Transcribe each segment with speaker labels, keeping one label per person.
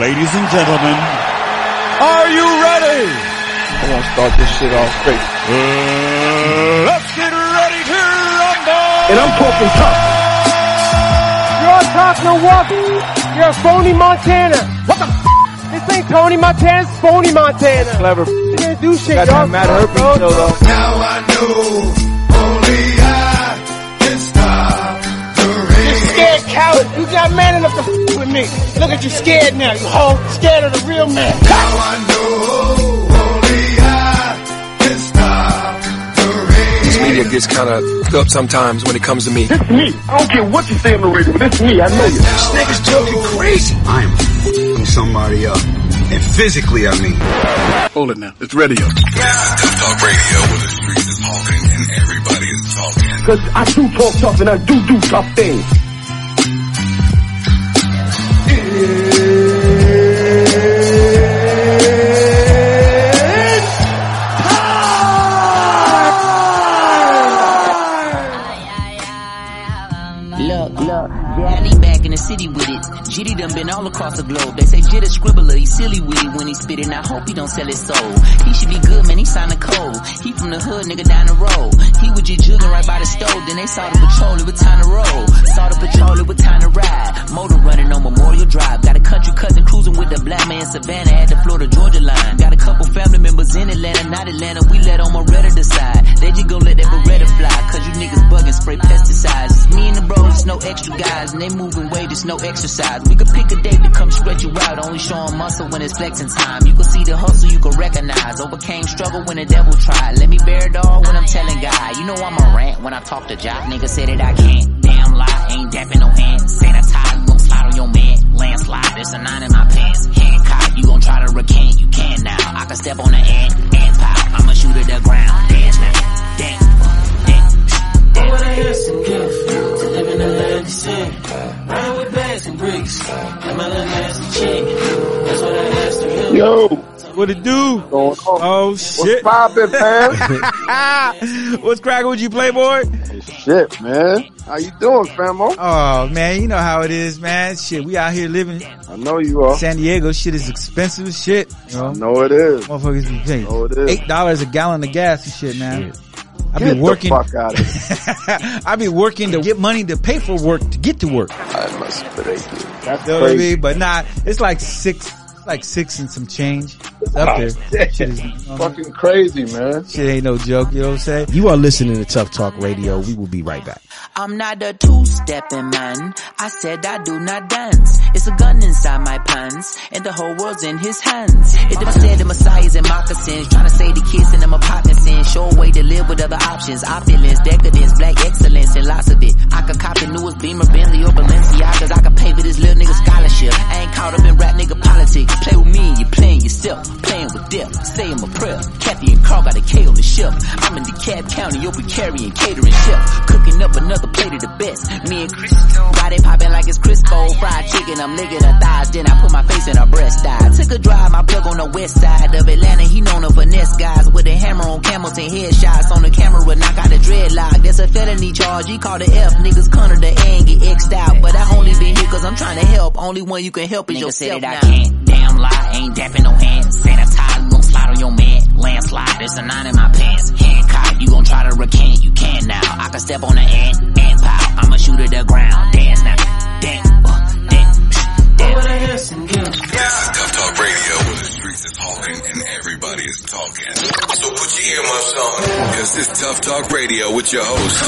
Speaker 1: Ladies and gentlemen, are you ready?
Speaker 2: I want to start this shit off straight.
Speaker 1: Uh, let's get ready to rumble!
Speaker 3: And I'm talking tough.
Speaker 4: You're a top Milwaukee. You're a phony Montana. What the f? This ain't Tony Montana, it's phony Montana.
Speaker 2: Clever.
Speaker 4: You didn't do shit,
Speaker 2: Got
Speaker 4: y'all.
Speaker 2: Matt Herpes show though.
Speaker 5: Now I know only
Speaker 4: coward. You got man enough to f- with me. Look at you scared now, you hoe. Scared of the real man.
Speaker 5: Now I know only I can stop the rain.
Speaker 6: This media gets kind of up sometimes when it comes to me.
Speaker 3: This is me. I don't care what you say on the radio, but this me. I know you.
Speaker 5: This nigga's joking crazy.
Speaker 7: I am f***ing somebody up. And physically, I mean.
Speaker 1: Hold it now. It's radio.
Speaker 6: This is Tuff Talk Radio where the streets is talking and everybody is talking.
Speaker 3: Cause I do talk tough and I do do tough things.
Speaker 8: Jitty done been all across the globe. They say Jit scribbler, he silly it when he spit it. I hope he don't sell his soul. He should be good, man, he signed a code. He from the hood, nigga down the road. He was just jugging right by the stove. Then they saw the patrol, it was time to roll. Saw the patrol, it was time to ride. Motor running on Memorial Drive. Got a country cousin cruising with the black man Savannah at the Florida Georgia line. Got a couple family members in Atlanta, not Atlanta. We let on Moretta decide. They just gon' let that Beretta fly. Cause you niggas bugging, spray pesticides. It's me and the bros, no extra guys. And they moving weight, it's no exercise. We could pick a date to come stretch you out. Only showing muscle when it's flexing time. You can see the hustle, you can recognize. Overcame struggle when the devil tried. Let me bear it all when I'm telling God. You know I'm a rant when I talk to Jock. Nigga said that I can't. Damn lie, ain't dapping no hand. Sanitize, you gon' slide on your man. Landslide, there's a nine in my pants. Hancock, you gon' try to recant. You can now. I can step on the ant, ant pile. I'ma shoot at the ground. Dance now. Dance. Dance.
Speaker 9: What bricks. My little nasty chick. That's what I asked him.
Speaker 2: Yo,
Speaker 1: What it do? Oh
Speaker 2: What's
Speaker 1: shit.
Speaker 2: poppin', fam?
Speaker 1: What's cracking with you, Playboy?
Speaker 2: Shit, man. How you doing, famo?
Speaker 1: Oh man, you know how it is, man. Shit, we out here living
Speaker 2: I know you are.
Speaker 1: San Diego. Shit is expensive as shit. You know,
Speaker 2: I know it is.
Speaker 1: motherfuckers be paying
Speaker 2: Oh, it is.
Speaker 1: eight dollars a gallon of gas and shit, man. I've
Speaker 2: Get
Speaker 1: been working.
Speaker 2: the fuck out of here.
Speaker 1: I be working to get money to pay for work to get to work.
Speaker 2: I must break you. That's
Speaker 1: You know what I
Speaker 2: crazy.
Speaker 1: mean? But nah, it's like six, it's like six and some change. It's up oh, there. Shit, is, you
Speaker 2: Fucking crazy, man.
Speaker 1: shit ain't no joke. You know what I'm saying?
Speaker 10: You are listening to Tuff Talk Radio. We will be right back.
Speaker 8: I'm not a two-stepping man. I said I do not dance. It's a gun inside my pants, and the whole world's in his hands. It I said the messiahs and moccasins, trying to say the kids and them a poppin' sin. Show a way to live with other options. Opulence, decadence, black excellence, and lots of it. I could cop the newest Beamer, Bentley, or Balenciagas. I could pay for this little nigga scholarship. I ain't caught up in rap nigga politics. Play with me, you playing yourself. Playing with death, say in my prayer. Kathy and Carl got a K on the shelf. I'm in DeKalb County, open carrying catering chef. Cooking up another plate of the best. Me and Chris, body popping like it's Crisco. Fried chicken, I'm licking her thighs. Then I put my face in her breast. I took a drive, my plug on the west side of Atlanta. He known to finesse guys with a hammer on Hamilton headshots on the camera. Knock out a dreadlock. That's a felony charge. He called the F. Niggas corner the A and get X'd out. But I only been here cause I'm trying to help. Only one you can help is
Speaker 9: Nigga
Speaker 8: yourself
Speaker 9: said. I can't. Damn lie, ain't dapping no hand. Landslide, there's a nine in my pants. Hancock, you gon' try to recant. You can now. I can step on the ant, ant pile. I'ma shoot at the ground. Dance now. Dance, uh, dance. Dance.
Speaker 6: This is Tuff Talk Radio where streets is talking and everybody is talking. So put your earmuffs on because this Tuff Talk Radio with your host,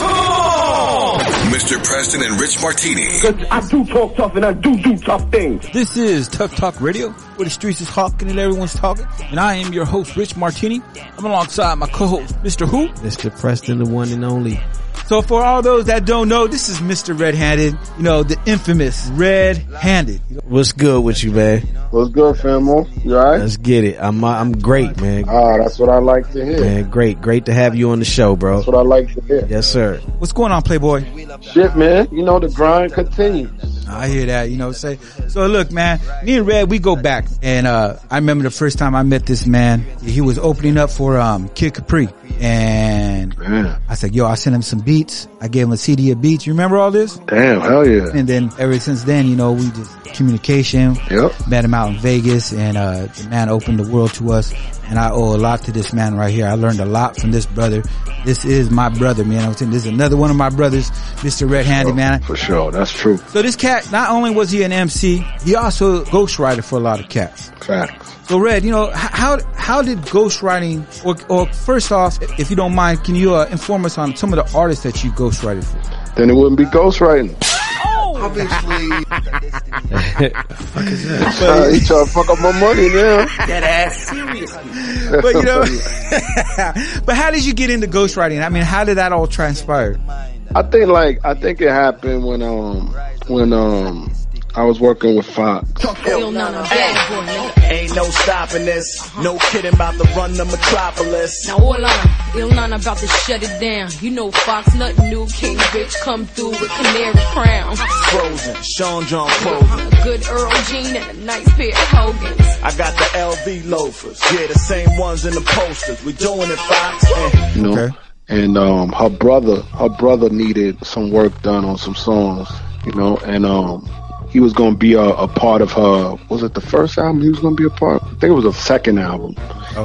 Speaker 6: Mr. Preston and Rich Martini.
Speaker 3: Cause I do talk tough and I do do tough things.
Speaker 1: This is Tuff Talk Radio, where the streets is hawking and everyone's talking. And I am your host, Rich Martini. I'm alongside my co-host, Mr. Who?
Speaker 10: Mr. Preston, the one and only.
Speaker 1: So for all those that don't know, this is Mr. Red-Handed, you know, the infamous Red-Handed.
Speaker 10: What's good with you, man?
Speaker 2: What's good, famo? You alright?
Speaker 10: Let's get it. I'm I'm great, man. Man,
Speaker 2: Ah, that's what I like to hear.
Speaker 10: man, great, great to have you on the show, bro.
Speaker 2: That's what I like to hear.
Speaker 10: Yes, sir.
Speaker 1: What's going on, Playboy?
Speaker 2: Shit, man. You know the grind continues.
Speaker 1: I hear that, you know, say, so look, man, me and Red, we go back and, uh, I remember the first time I met this man, he was opening up for, um, Kid Capri and
Speaker 2: Man,
Speaker 1: I said, yo, I sent him some beats. I gave him a CD of beats. You remember all this?
Speaker 2: damn, hell yeah.
Speaker 1: And then ever since then, you know, we just communication,
Speaker 2: Yep.
Speaker 1: met him out in Vegas and, uh, the man opened the world to us. And I owe a lot to this man right here. I learned a lot from this brother. This is my brother, man. I'm saying this is another one of my brothers, Mr. Red Handy, man.
Speaker 2: For sure, that's true.
Speaker 1: So this cat, not only was he an MC, he also ghostwriter for a lot of cats.
Speaker 2: Facts.
Speaker 1: So Red, you know, how, how did ghostwriting, or, or first off, if you don't mind, can you uh, inform us on some of the artists that you ghostwrited for?
Speaker 2: Then it wouldn't be ghostwriting.
Speaker 5: Obviously,
Speaker 2: Uh, he trying to fuck up my money now.
Speaker 8: That ass seriously.
Speaker 1: But you know, but how did you get into ghostwriting? I mean, how did that all transpire?
Speaker 2: I think like I think it happened when um when um I was working with Fox.
Speaker 11: Ain't no stopping this. No kidding about to run the metropolis.
Speaker 12: Now hold on, ill none about to shut it down. You know Fox nothing new, King Bitch come through with Canary Crown.
Speaker 11: Frozen, Sean John Frozen.
Speaker 12: A good Earl Jean and a nice pair of Hogans.
Speaker 11: I got the LV loafers. Yeah, the same ones in the posters. We doing it, Fox. Eh.
Speaker 2: you know.
Speaker 1: Okay.
Speaker 2: And um, her brother, her brother needed some work done on some songs, you know, and um, he was gonna be a, a part of her. Was it the first album? He was gonna be a part. Of? I think it was the second album.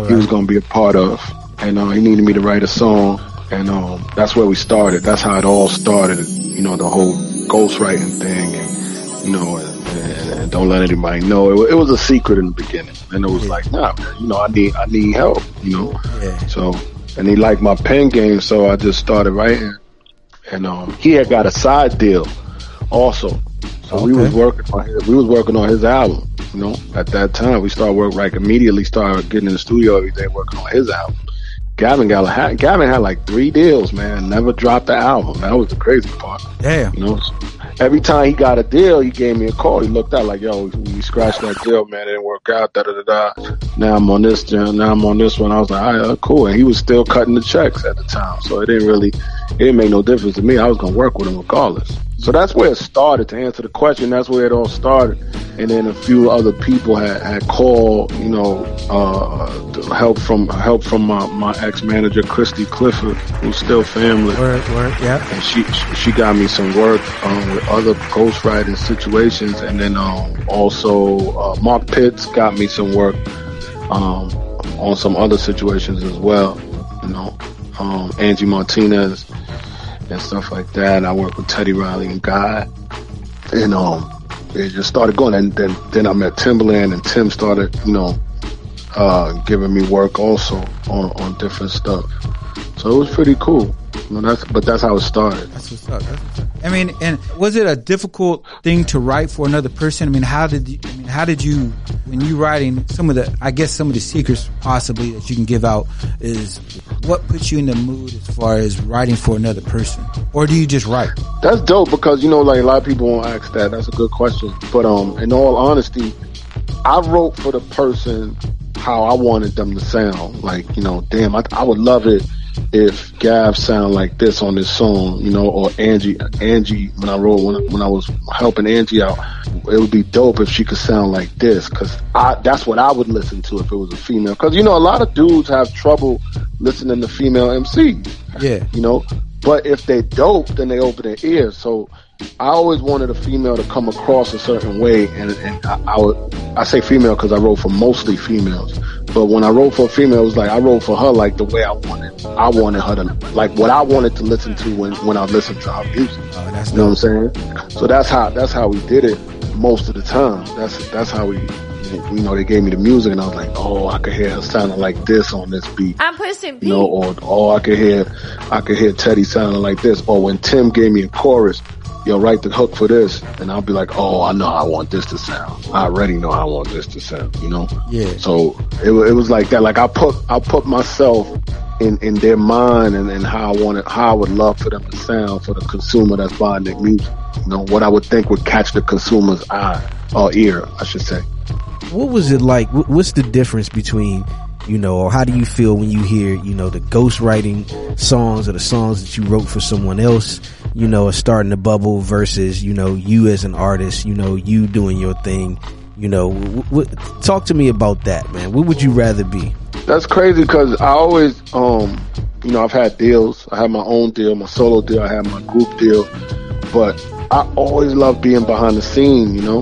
Speaker 2: He was gonna be a part of, and uh, he needed me to write a song, and um, that's where we started. That's how it all started. You know, the whole ghostwriting thing, and you know, and, and, and don't let anybody know. It, it was a secret in the beginning, and it was like, nah, man, you know, I need, I need help, you know.
Speaker 1: Yeah.
Speaker 2: So, and he liked my pen game, so I just started writing. And um, he had got a side deal, also. So we was working on his, we was working on his album. You know, at that time we started work like immediately started getting in the studio every day working on his album. Gavin got had, Gavin had like three deals, man. Never dropped the album. That was the crazy part.
Speaker 1: Damn.
Speaker 2: You know, every time he got a deal, he gave me a call. He looked out like, yo, we scratched that deal, man. It didn't work out. Da da da da. Now I'm on this, now I'm on this one. I was like, all right, uh, cool. And he was still cutting the checks at the time, so it didn't really, it didn't make no difference to me. I was gonna work with him regardless. So that's where it started. To answer the question, that's where it all started. And then a few other people had, had called, you know, uh, help from help from my, my ex manager Christy Clifford, who's still family
Speaker 1: Word, word, yeah.
Speaker 2: and she she got me some work um, with other ghostwriting situations, and then um, also uh, Mark Pitts got me some work um, on some other situations as well. You know, um, Angie Martinez and stuff like that. I worked with Teddy Riley and Guy, and um, it just started going. And then then I met Timbaland, and Tim started, you know, uh, giving me work also on on different stuff. So it was pretty cool. Know, that's but that's how it started.
Speaker 1: That's what's up. That's what's up. I mean, and was it a difficult thing to write for another person? I mean, how did you, I mean, how did you, when you writing some of the, I guess some of the secrets possibly that you can give out is what puts you in the mood as far as writing for another person? Or do you just write?
Speaker 2: That's dope because you know, like a lot of people won't ask that. That's a good question. But um, in all honesty, I wrote for the person how I wanted them to sound. Like you know, damn, I, I would love it if Gav sound like this on this song, you know, or Angie, Angie, when I wrote, when, when I was helping Angie out, it would be dope if she could sound like this, cause I, that's what I would listen to if it was a female. Cause you know, a lot of dudes have trouble listening to female MC.
Speaker 1: Yeah.
Speaker 2: you know. But if they dope, then they open their ears. So I always wanted a female to come across a certain way, and, and I, I would I say female because I wrote for mostly females. But when I wrote for a female, it was like I wrote for her like the way I wanted. I wanted her to like what I wanted to listen to when when I listened to her music.
Speaker 1: Oh, that's
Speaker 2: You know what I'm saying? So that's how that's how we did it most of the time. That's that's how we. You know, they gave me the music, and I was like, "Oh, I could hear her sounding like this on this beat."
Speaker 13: I'm pushing
Speaker 2: you know, or or I could hear I could hear Teddy sounding like this. Or when Tim gave me a chorus, yo, write the hook for this, and I'll be like, oh, I know how I want this to sound. I already know how I want this to sound. You know.
Speaker 1: Yeah.
Speaker 2: So it it was like that. Like I put I put myself in in their mind and, and how I wanted how I would love for them to sound for the consumer that's buying their music. You know what I would think would catch the consumer's eye or ear, I should say.
Speaker 10: What was it like? What's the difference between You know, or how do you feel when you hear, you know, the ghostwriting songs or the songs that you wrote for someone else, you know, are starting to bubble versus, you know, you as an artist, you know, you doing your thing. You know, w- w- talk to me about that, man. What would you rather be?
Speaker 2: That's crazy because I always, um, you know, I've had deals. I had my own deal, my solo deal. I had my group deal, but I always loved being behind the scene. You know,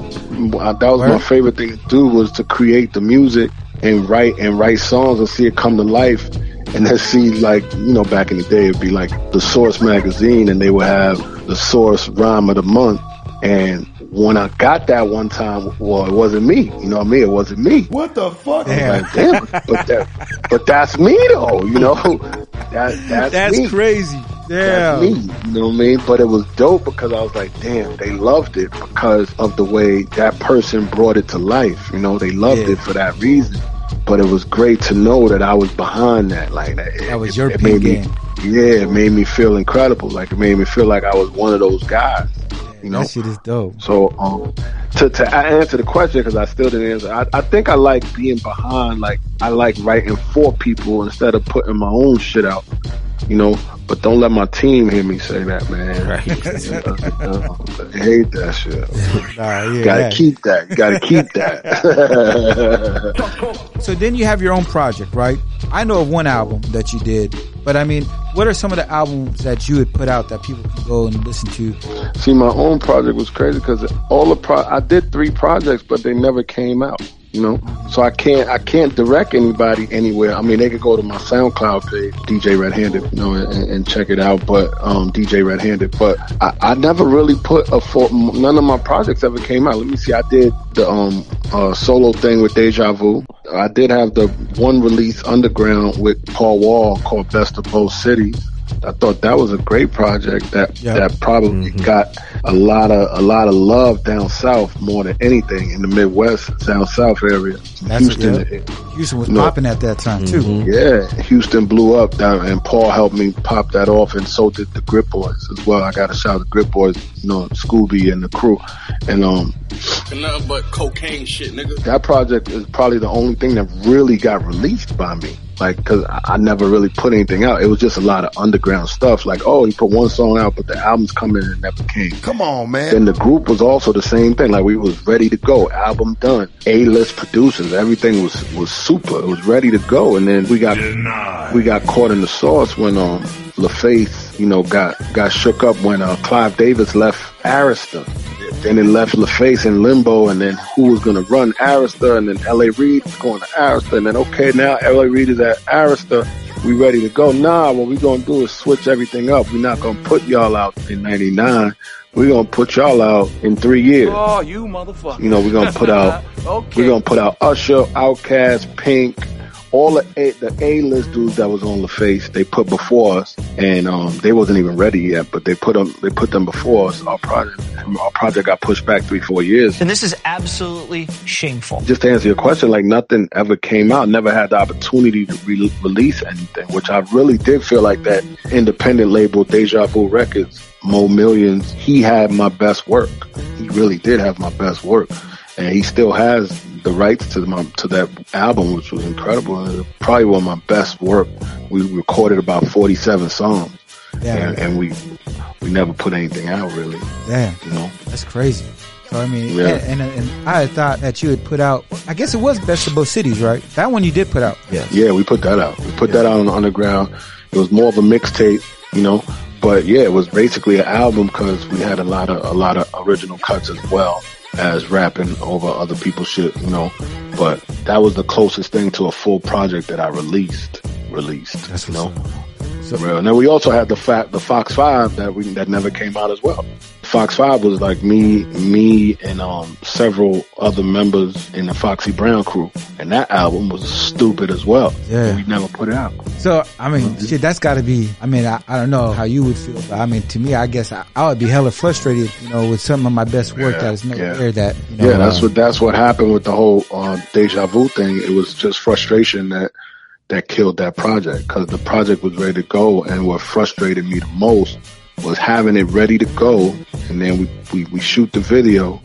Speaker 2: I, that was my favorite thing to do was to create the music and write and write songs and see it come to life. And then see, like, you know, back in the day, it'd be like the Source magazine, and they would have the Source rhyme of the month. And when I got that one time, well, it wasn't me. You know what I mean? It wasn't me.
Speaker 5: What the fuck?
Speaker 2: I was like, damn, but that, but that's me though. You know, that that's
Speaker 1: That's
Speaker 2: me.
Speaker 1: crazy. Yeah.
Speaker 2: That's me. You know what I mean? But it was dope because I was like, damn, they loved it because of the way that person brought it to life. You know, they loved
Speaker 1: Yeah.
Speaker 2: it for that reason. But it was great to know that I was behind that. Like that,
Speaker 1: That was
Speaker 2: it-
Speaker 1: your
Speaker 2: it
Speaker 1: pen
Speaker 2: made me-
Speaker 1: game.
Speaker 2: yeah, it made me feel incredible. Like it made me feel like I was one of those guys. You know,
Speaker 1: That shit is dope.
Speaker 2: so um, to to answer the question because I still didn't answer. I, I think I like being behind. Like I like writing for people instead of putting my own shit out. You know, but don't let my team hear me say that, man.
Speaker 10: Right.
Speaker 2: I hate that shit.
Speaker 1: Nah, yeah,
Speaker 2: Gotta keep that. Gotta keep that.
Speaker 1: So then you have your own project, right? I know of one album that you did, but I mean, what are some of the albums that you had put out that people can go and listen to?
Speaker 2: See, my own project was crazy because all the pro I did three projects, but they never came out. You know, so I can't I can't direct anybody anywhere. I mean, they could go to my SoundCloud page, DJ Red Handed, you know, and, and check it out. But um, DJ Red Handed. But I, I never really put a full. None of my projects ever came out. Let me see. I did the um uh, solo thing with Deja Vu. I did have the one release underground with Paul Wall called Best of Both Cities. I thought that was a great project that
Speaker 1: Yeah.
Speaker 2: that probably
Speaker 1: Mm-hmm.
Speaker 2: got a lot of a lot of love down south more than anything in the Midwest, down south area.
Speaker 1: That's
Speaker 2: Houston,
Speaker 1: it, Houston was
Speaker 2: No.
Speaker 1: popping at that time too.
Speaker 2: yeah, Houston blew up, down, and Paul helped me pop that off, and so did the Grit Boys as well. I got to shout out the Grit Boys, you know, Scooby and the crew, and um,
Speaker 13: Nothing but cocaine shit, nigga.
Speaker 2: that project is probably the only thing that really got released by me. Like, cause I I never really put anything out. It was just a lot of underground stuff. Like, oh, he put one song out, but the album's coming and it never came.
Speaker 5: Come on, man.
Speaker 2: Then the group was also the same thing. Like we was ready to go, album done, A-list producers, everything was was super. It was ready to go, and then we got we got caught in the sauce when um LaFace, you know, got got shook up when uh, Clive Davis left Arista. Then it left LaFace in limbo, and then who was going to run Arista? And then L.A. Reid was going to Arista, and then okay, now L.A. Reid is at Arista. We ready to go? Nah, what we gonna do is switch everything up. We're not gonna put y'all out in '99. We're gonna put y'all out in three years.
Speaker 13: Oh, you motherfucker.
Speaker 2: You know, we're gonna put out
Speaker 13: okay.
Speaker 2: we're gonna put out Usher, Outkast, Pink, all the A, the A list dudes that was on the face. They put before us, and um, they wasn't even ready yet, but they put them they put them before us. Our project our project got pushed back three four years.
Speaker 14: And this is absolutely shameful.
Speaker 2: Just to answer your question, like nothing ever came out. Never had the opportunity to re- release anything, which I really did feel like that independent label, Deja Vu Records, Mo Millions. He had my best work. He really did have my best work, and he still has the rights to my to that album, which was incredible. And it was probably one of my best work. We recorded about forty seven songs,
Speaker 1: Yeah.
Speaker 2: and, and we we never put anything out really.
Speaker 1: Damn,
Speaker 2: You know.
Speaker 1: that's crazy. So I mean,
Speaker 2: Yeah.
Speaker 1: and, and, and I had thought that you had put out. I guess it was Best of Both Cities, right? That one you did put out.
Speaker 10: Yes.
Speaker 2: Yeah, we put that out. We put that out on the underground. It was more of a mixtape, you know, but yeah, it was basically an album because we had a lot of a lot of original cuts as well as rapping over other people's shit, you know. But that was the closest thing to a full project that I released. Released,
Speaker 1: That's
Speaker 2: you know.
Speaker 1: So,
Speaker 2: Real. And then we also had the fact the Fox Five that we that never came out as well. Fox Five was like me, me, and um several other members in the Foxy Brown crew, and that album was stupid as well.
Speaker 1: Yeah.
Speaker 2: we never put it out.
Speaker 1: so I mean, shit, that's got to be. I mean, I, I don't know how you would feel, but I mean, to me, I guess I, I would be hella frustrated, you know, with some of my best work that is nowhere that. You know,
Speaker 2: yeah, that's
Speaker 1: uh,
Speaker 2: what that's what happened with the whole uh, deja vu thing. It was just frustration that that killed that project because the project was ready to go, and what frustrated me the most was having it ready to go, and then we we, we shoot the video,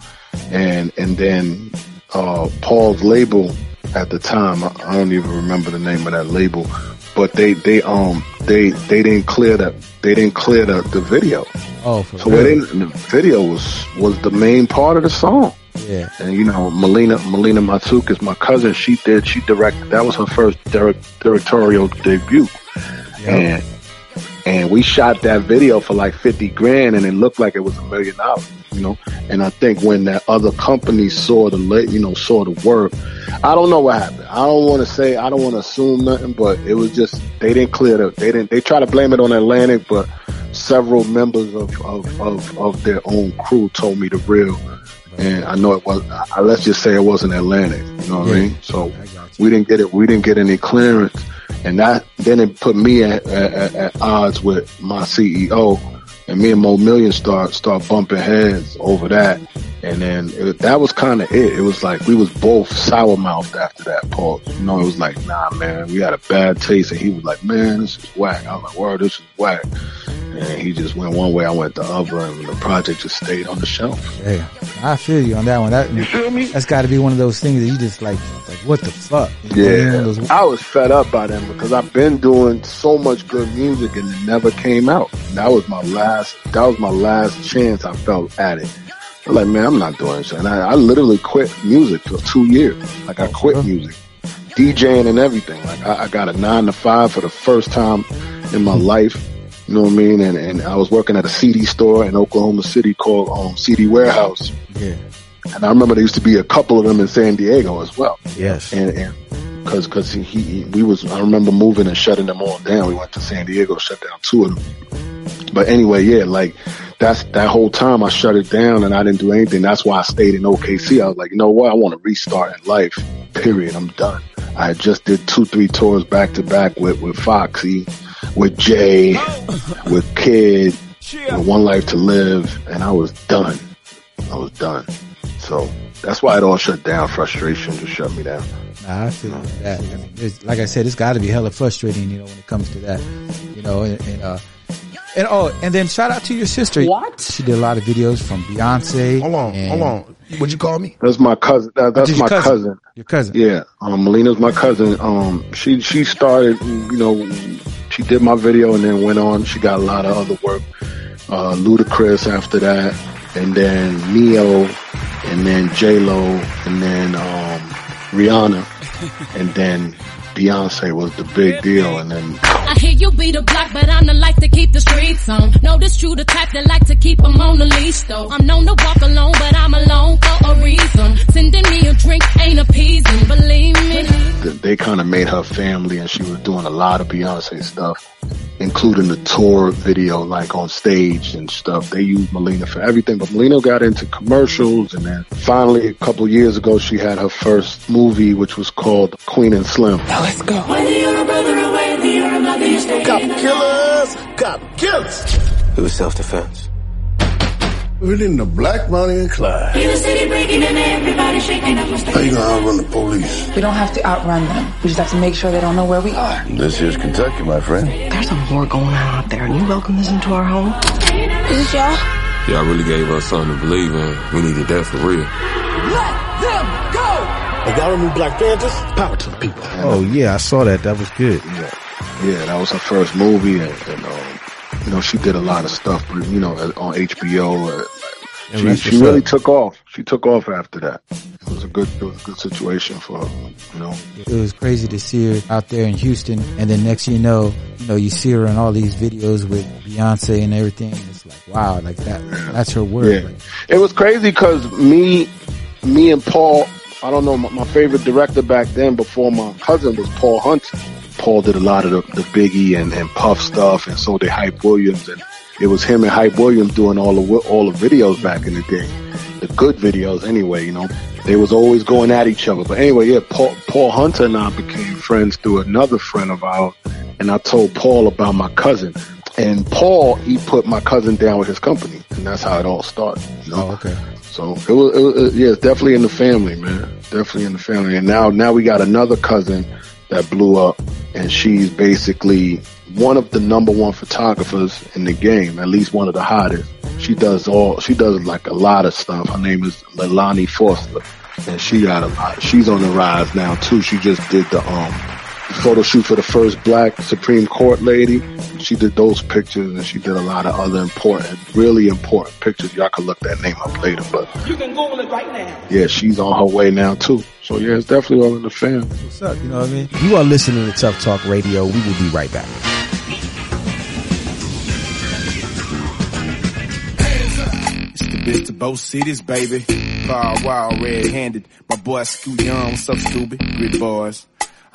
Speaker 2: and and then uh, Paul's label at the time. I, I don't even remember the name of that label, but they they um they they didn't clear that they didn't clear the, the video.
Speaker 1: Oh, for
Speaker 2: So
Speaker 1: real?
Speaker 2: it the video was was the main part of the song.
Speaker 1: Yeah.
Speaker 2: And you know, Melina Melina Matsoukas is my cousin. She did she directed that was her first direct, directorial debut. And and we shot that video for like fifty grand and it looked like it was a million dollars, you know. And I think when that other company saw the you know, saw the work, I don't know what happened. I don't want to say I don't want to assume nothing, but it was just they didn't clear the they didn't they try to blame it on Atlantic, but several members of of, of, of their own crew told me the real and I know it was. I, let's just say it wasn't Atlantic. You know what I mean? So we didn't get it. We didn't get any clearance, and that then it put me at, at, at odds with my CEO, and me and Mo Million start start bumping heads over that. And then it, that was kind of it. It was like we was both sour mouthed after that, Paul. You know, it was like, nah, man, we had a bad taste, and he was like, man, this is whack. I was like, word, this is whack. And he just went one way, I went the other, and the project just stayed on the shelf.
Speaker 1: Hey, I feel you on that one. That
Speaker 2: You feel me?
Speaker 1: That's got to be one of those things that you just like, like what the fuck? You
Speaker 2: Yeah,
Speaker 1: those-
Speaker 2: I was fed up by them because I've been doing so much good music and it never came out. That was my last. That was my last chance I felt at it. I'm like, man, I'm not doing this, and I, I literally quit music for two years. Like I quit uh-huh. music, DJing and everything. Like I, I got a nine to five for the first time in my life. You know what I mean? And and I was working at a CD store in Oklahoma City called um, CD Warehouse.
Speaker 1: Yeah.
Speaker 2: And I remember there used to be a couple of them in San Diego as well.
Speaker 10: Yes.
Speaker 2: And, and cause, cause he, he, we was, I remember moving and shutting them all down. We went to San Diego, shut down two of them. But anyway, yeah, like that's, that whole time I shut it down and I didn't do anything. That's why I stayed in OKC. I was like, you know what? I want to restart in life. Period. I'm done. I just did two, three tours back to back with, with Foxy, with Jay, with Kid, with One Life to Live, and I was done. I was done. So that's why it all shut down. Frustration just shut me down.
Speaker 1: Nah, I feel that. I mean, like I said, it's got to be hella frustrating, you know, when it comes to that, you know, and, and uh, and oh, and then shout out to your sister. What? She did a lot of videos from Beyonce. Hold on,
Speaker 15: Hold on. What'd you call me?
Speaker 2: That's my cousin. That, that's
Speaker 1: That's
Speaker 2: my
Speaker 1: cousin.
Speaker 2: cousin.
Speaker 1: Your cousin.
Speaker 2: Yeah, um, Melina's my cousin. Um, she she started, you know, she did my video and then went on. She got a lot of other work. Uh, Ludacris after that, and then Ne-Yo, and then J Lo, and then um, Rihanna, and then Beyonce was the big deal, and then
Speaker 12: I hear you be the block, but I'm the life to keep the streets on. Know this true, the type that like to keep them on the leash though. I'm known to walk alone, but I'm alone for a reason. Sending me a drink ain't appeasing, believe me.
Speaker 2: th- they kind of made her family and she was doing a lot of Beyonce stuff, including the tour video, like on stage and stuff. They used Melina for everything, but Melina got into commercials and then finally a couple years ago she had her first movie, which was called Queen and Slim.
Speaker 5: Now let's go. Whether you're a brother or whether you're a mother, you stay
Speaker 11: Cop killers, cop killers.
Speaker 16: It was self-defense.
Speaker 5: We're in the Black Bonnie and Clyde.
Speaker 12: In the city breaking and everybody shaking up.
Speaker 5: How you gonna outrun the police?
Speaker 17: We don't have to outrun them. We just have to make sure they don't know where we are.
Speaker 5: This here's Kentucky, my friend.
Speaker 17: There's a war going on out there, and you welcome this into our home? Is this y'all?
Speaker 18: Y'all really gave us something to believe in. We needed that for real.
Speaker 17: Let them go!
Speaker 11: Like y'all new Black Panthers? Power to the people.
Speaker 10: Oh yeah, I saw that. That was good.
Speaker 2: Yeah, yeah, that was her first movie, and, and um, you know she did a lot of stuff, but you know on HBO. She she really took off. She took off after that. It was a good, it was a good situation for her, you know.
Speaker 1: It was crazy to see her out there in Houston, and then next you know, you know, you see her in all these videos with Beyonce and everything. And it's like, wow, like that, that's her word.
Speaker 2: Yeah. It was crazy because me, me and Paul, I don't know, my, my favorite director back then before my cousin was Paul Hunt. Paul did a lot of the, the Biggie and, and Puff stuff and so did Hype Williams and it was him and Hype Williams doing all the, all the videos back in the day. The good videos anyway, you know. They was always going at each other. But anyway, yeah, Paul, Paul Hunter and I became friends through another friend of ours and I told Paul about my cousin. And Paul, he put my cousin down with his company, and that's how it all started. You know?
Speaker 1: Oh, okay.
Speaker 2: So it was, it was, yeah, it's definitely in the family, man. Definitely in the family. And now, now we got another cousin that blew up, and she's basically one of the number one photographers in the game, at least one of the hottest. She does all, she does like a lot of stuff. Her name is Leilani Forster. and she got a lot. She's on the rise now too. She just did the um photo shoot for the first black Supreme Court lady. She did those pictures and she did a lot of other important, really important pictures. Y'all can look that name up later, but
Speaker 15: You can Google it right now.
Speaker 2: yeah, she's on her way now too. So yeah, it's definitely all in the fam.
Speaker 1: What's up? You know what I mean?
Speaker 10: You are listening to Tuff Talk Radio. We will be right back.
Speaker 16: It's the bitch to both cities, baby. Far wild, red handed. My boy Scoot Young, what's up, stupid? Grit boys.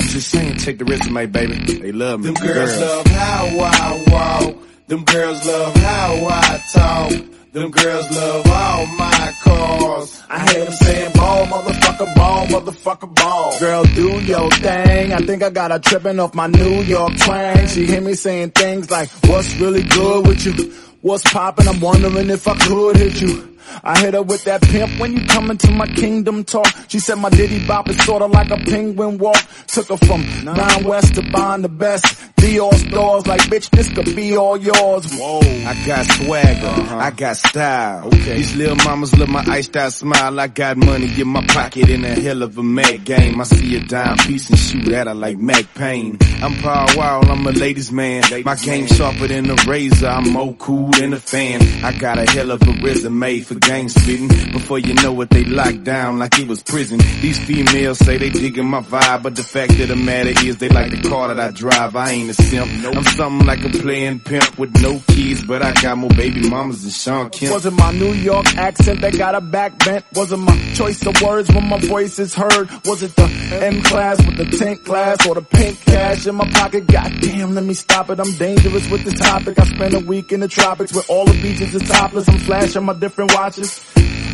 Speaker 16: I'm just saying, check the resume, baby. They love me.
Speaker 11: Them girls love how I walk. Them girls love how I talk. Them girls love all my cars. I hear them saying ball, motherfucker, ball, motherfucker, ball.
Speaker 19: Girl, do your thing. I think I got her tripping off my New York twang. She hear me saying things like, what's really good with you? What's poppin'? I'm wondering if I could hit you. I hit her with that pimp when you come into my kingdom talk. She said my ditty bop is sorta like a penguin walk. Took her from nine west to buying the best. Dior stars. like bitch, this could be all yours. Whoa.
Speaker 16: I got swagger, uh-huh. I got style. Okay. These little mamas love my iced out smile. I got money in my pocket in a hell of a mad game. I see a dime piece and shoot at her like Max Payne. I'm Paul Wall, I'm a ladies man. My game sharper than a razor, I'm more cool than a fan. I got a hell of a resume for gang spitting. Before you know it, they locked down like it was prison. These females say they digging my vibe, but the fact of the matter is they like the car that I drive. I ain't a simp. I'm something like a playing pimp with no keys, but I got more baby mamas than Shawn Kemp.
Speaker 19: Was it my New York accent that got a back bent? Was it my choice of words when my voice is heard? Was it the M class with the tank glass or the pink cash in my pocket? Goddamn, let me stop it. I'm dangerous with this topic. I spent a week in the tropics where all the beaches is topless. I'm flashing my different watches.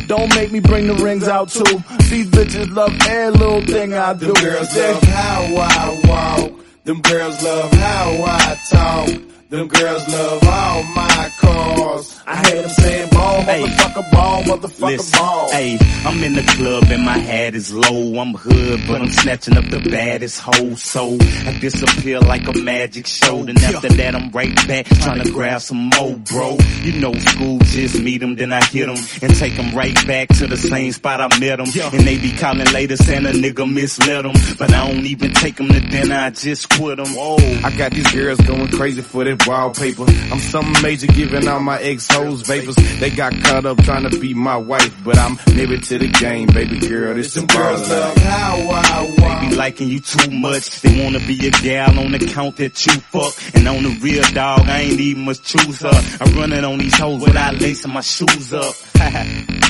Speaker 19: Don't make me bring the rings out too. These bitches love every little thing I do.
Speaker 11: Them girls love how I walk. Them girls love how I talk. Them girls love all my cars. I hear them saying ball, motherfucker, ball, motherfucker,
Speaker 20: Listen,
Speaker 11: ball.
Speaker 20: hey, I'm in the club and my hat is low. I'm hood, but I'm snatching up the baddest hoe. So I disappear like a magic show. Then after that, I'm right back trying to grab some more, bro. You know, school just meet them, then I hit them and take them right back to the same spot I met them. And they be calling later saying a nigga misled them, but I don't even take them to dinner. I just quit them. Whoa,
Speaker 16: I got these girls going crazy for that wallpaper. I'm something major giving out my ex-hoes vapors. They got caught up trying to be my wife, but I'm married to the game, baby girl. This some girls love
Speaker 11: how I.
Speaker 20: They be liking you too much. They wanna be a gal on the count that you fuck. And on the real dog, I ain't even much choose her. I'm running on these hoes without lacing my shoes up.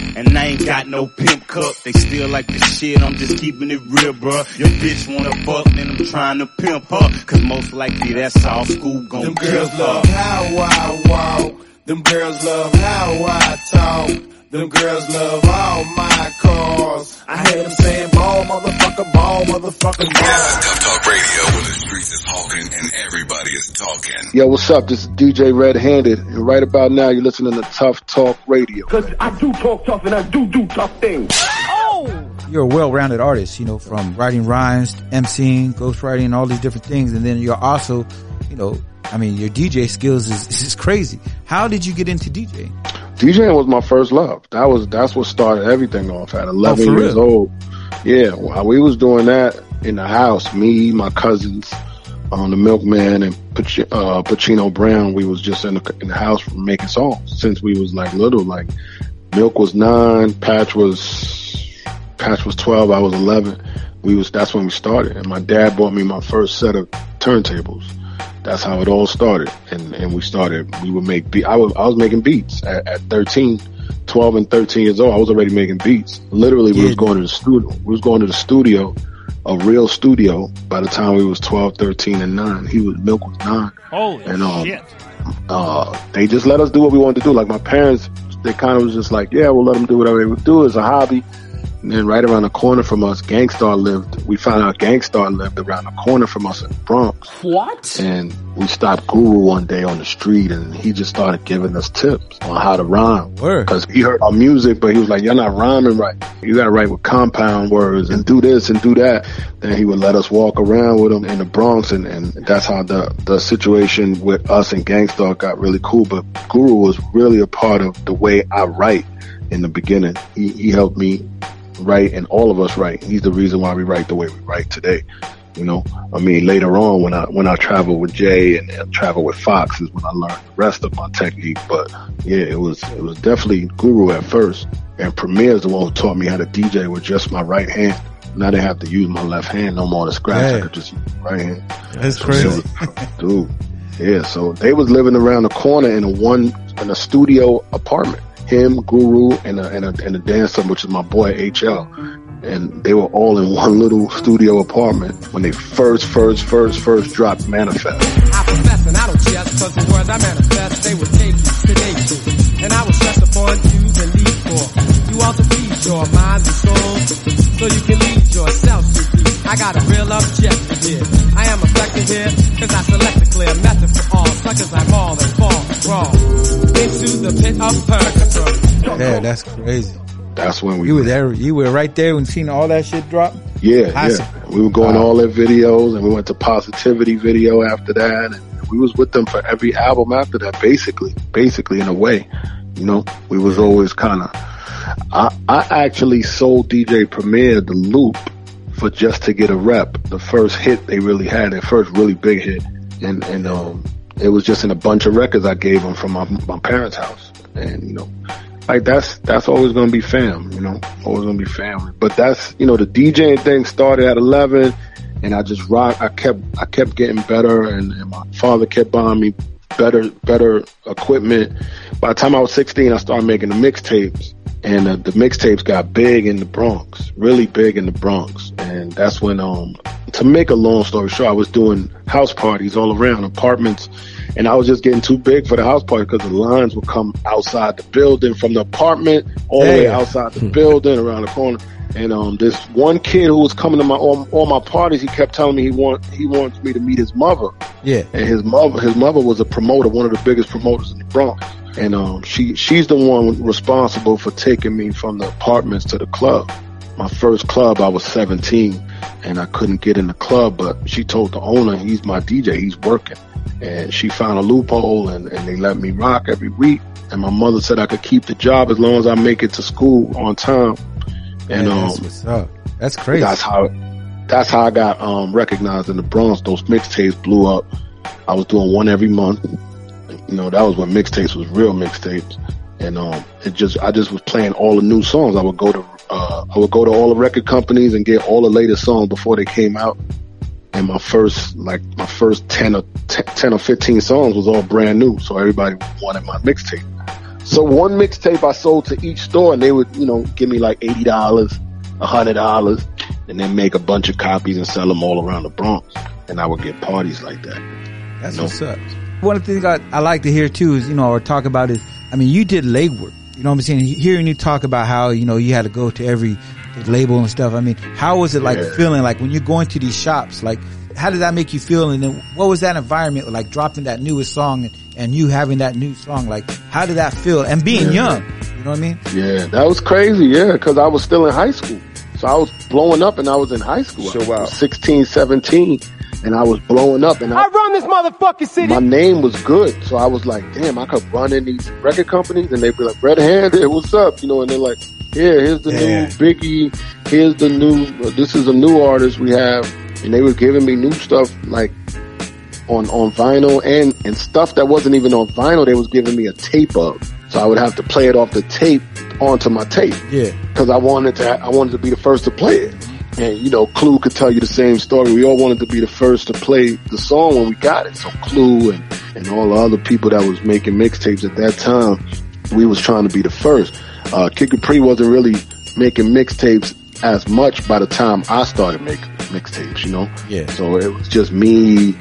Speaker 20: ain't got no pimp cup. They still like the shit, I'm just keeping it real, bruh. Your bitch wanna fuck, then I'm trying to pimp her. Cause most likely that's all school gon'
Speaker 11: Them girls love how I walk. Them girls love how I talk. Them girls love all my cars. I hear them saying ball, motherfucker, ball, motherfucker, ball.
Speaker 6: Yeah, Tuff Talk Radio where the streets is talking and everybody is talking.
Speaker 2: Yo, what's up? This is DJ Red Handed, and right about now you're listening to Tuff Talk Radio.
Speaker 3: Cause I do talk tough and I do do tough things. Oh!
Speaker 1: You're a well-rounded artist, you know, from writing rhymes, emceeing, ghostwriting, all these different things, and then you're also, you know, I mean, your DJ skills is is crazy. How did you get into DJing?
Speaker 2: DJing was my first love. That was that's what started everything off at 11
Speaker 1: Oh,
Speaker 2: years
Speaker 1: real?
Speaker 2: old. Yeah, while we was doing that in the house, me, my cousins, um, the Milkman and Pac- uh, Pacino Brown, we was just in the, in the house making songs since we was like little. Like Milk was nine, Patch was Patch was twelve, I was eleven. We was that's when we started, and my dad bought me my first set of turntables. That's how it all started, and and we started. We would make beat. I was I was making beats at, at 13, 12 and thirteen years old. I was already making beats. Literally, we was going to the studio. We was going to the studio, a real studio. By the time we was 12, 13, and nine, he was Milk was nine.
Speaker 20: Holy
Speaker 2: and um,
Speaker 20: shit.
Speaker 2: uh, they just let us do what we wanted to do. Like my parents, they kind of was just like, yeah, we'll let them do whatever they would do as a hobby. And then right around the corner from us, Gang Starr lived. We found out Gang Starr lived around the corner from us in the Bronx.
Speaker 20: What?
Speaker 2: And we stopped Guru one day on the street and he just started giving us tips on how to rhyme. Cause he heard our music, but he was like, you're not rhyming right. You gotta write with compound words and do this and do that. Then he would let us walk around with him in the Bronx and, and that's how the, the situation with us and Gang Starr got really cool. But Guru was really a part of the way I write in the beginning. He, he helped me write and all of us write. He's the reason why we write the way we write today. You know, I mean, later on when I when I travel with Jay and, and travel with Fox is when I learned the rest of my technique. But yeah, it was it was definitely Guru at first, and Premier is the one who taught me how to DJ with just my right hand. And I didn't have to use my left hand no more to scratch. I could just use my right hand.
Speaker 1: That's
Speaker 2: So
Speaker 1: crazy.
Speaker 2: dude. Yeah, so they was living around the corner in a one in a studio apartment. Him, Guru, and a and a, and a dancer, which is my boy HL, and they were all in one little studio apartment when they first, first, first, first dropped Manifest.
Speaker 4: I profess and I don't jest, cause the words I manifest, they were taped today And I will stress upon Jews and these four. You also your minds and souls, so you can lead yourself to be. I got a real objective here. I am effective here, cause I select a clear method for all suckers I maul and fall wrong. Into the pit of purgatory.
Speaker 1: Yeah, that's crazy.
Speaker 2: That's when we
Speaker 1: You were there. You were right there when seeing all that shit drop.
Speaker 2: Yeah,
Speaker 1: Awesome.
Speaker 2: yeah. We were going to all their videos and we went to Positivity video after that and we was with them for every album after that, basically, basically in a way, you know, we was always kind of, I, I actually sold DJ Premier the loop for just to get a rep. The first hit they really had, their first really big hit. And, and, um, it was just in a bunch of records I gave them from my, my parents' house. And, you know, like that's that's always gonna be fam, you know, always gonna be family. But that's you know the DJing thing started at eleven, and I just rock. I kept I kept getting better, and, and my father kept buying me better better equipment. By the time I was sixteen, I started making the mixtapes, and uh, the mixtapes got big in the Bronx, really big in the Bronx, and that's when um to make a long story short, I was doing house parties all around apartments and I was just getting too big for the house party because the lines would come outside the building from the apartment all the way outside the building around the corner. And um, this one kid who was coming to my all, all my parties, he kept telling me he want he wants me to meet his mother.
Speaker 1: Yeah.
Speaker 2: And his mother his mother was a promoter, one of the biggest promoters in the Bronx. And um, she she's the one responsible for taking me from the apartments to the club. My first club, I was 17, and I couldn't get in the club, but she told the owner, he's my DJ, he's working. And she found a loophole, and, and they let me rock every week. And my mother said I could keep the job as long as I make it to school on time. And
Speaker 1: Man,
Speaker 2: um,
Speaker 1: that's what's up. That's crazy.
Speaker 2: that's how that's how I got um recognized in the Bronx. Those mixtapes blew up. I was doing one every month. You know, that was when mixtapes was real mixtapes. And um it just I just was playing all the new songs. I would go to uh I would go to all the record companies and get all the latest songs before they came out. And my first like my first 10 or 10, 10 or 15 songs was all brand new. So everybody wanted my mixtape. So one mixtape I sold to each store and they would, you know, give me like eighty dollars, a hundred dollars, and then make a bunch of copies and sell them all around the Bronx. And I would get parties like that.
Speaker 1: That's
Speaker 2: No.
Speaker 1: what's up. One of the things I, I like to hear too is, you know, or talk about is, I mean, you did legwork. You know what I'm saying? Hearing you talk about how, you know, you had to go to every label and stuff. I mean, how was it like
Speaker 2: Yeah.
Speaker 1: feeling like when you're going to these shops? Like, how did that make you feel? And then what was that environment like dropping that newest song and, and you having that new song? Like, how did that feel? And being
Speaker 2: Yeah.
Speaker 1: young, you know what I mean?
Speaker 2: Yeah, that was crazy. Yeah, because I was still in high school. So I was blowing up and I was in high school.
Speaker 11: Show
Speaker 2: I was 16, 17, and I was blowing up and I,
Speaker 4: I run this motherfucking city.
Speaker 2: my name was good. So I was like, damn, I could run in these record companies and they'd be like, Red Handed, Hey, what's up? You know, and they're like, yeah, here's the
Speaker 1: Yeah.
Speaker 2: new Biggie. Here's the new, uh, this is a new artist we have. And they were giving me new stuff like on, on vinyl and, and stuff that wasn't even on vinyl. They was giving me a tape of. So I would have to play it off the tape onto my tape
Speaker 1: Yeah.
Speaker 2: because I wanted to. I wanted to be the first to play it. And you know, Clue could tell you the same story. We all wanted to be the first to play the song when we got it. So Clue and and all the other people that was making mixtapes at that time, we was trying to be the first. Uh, Kid Capri wasn't really making mixtapes as much by the time I started making mixtapes. You know,
Speaker 1: Yeah.
Speaker 2: so it was just me,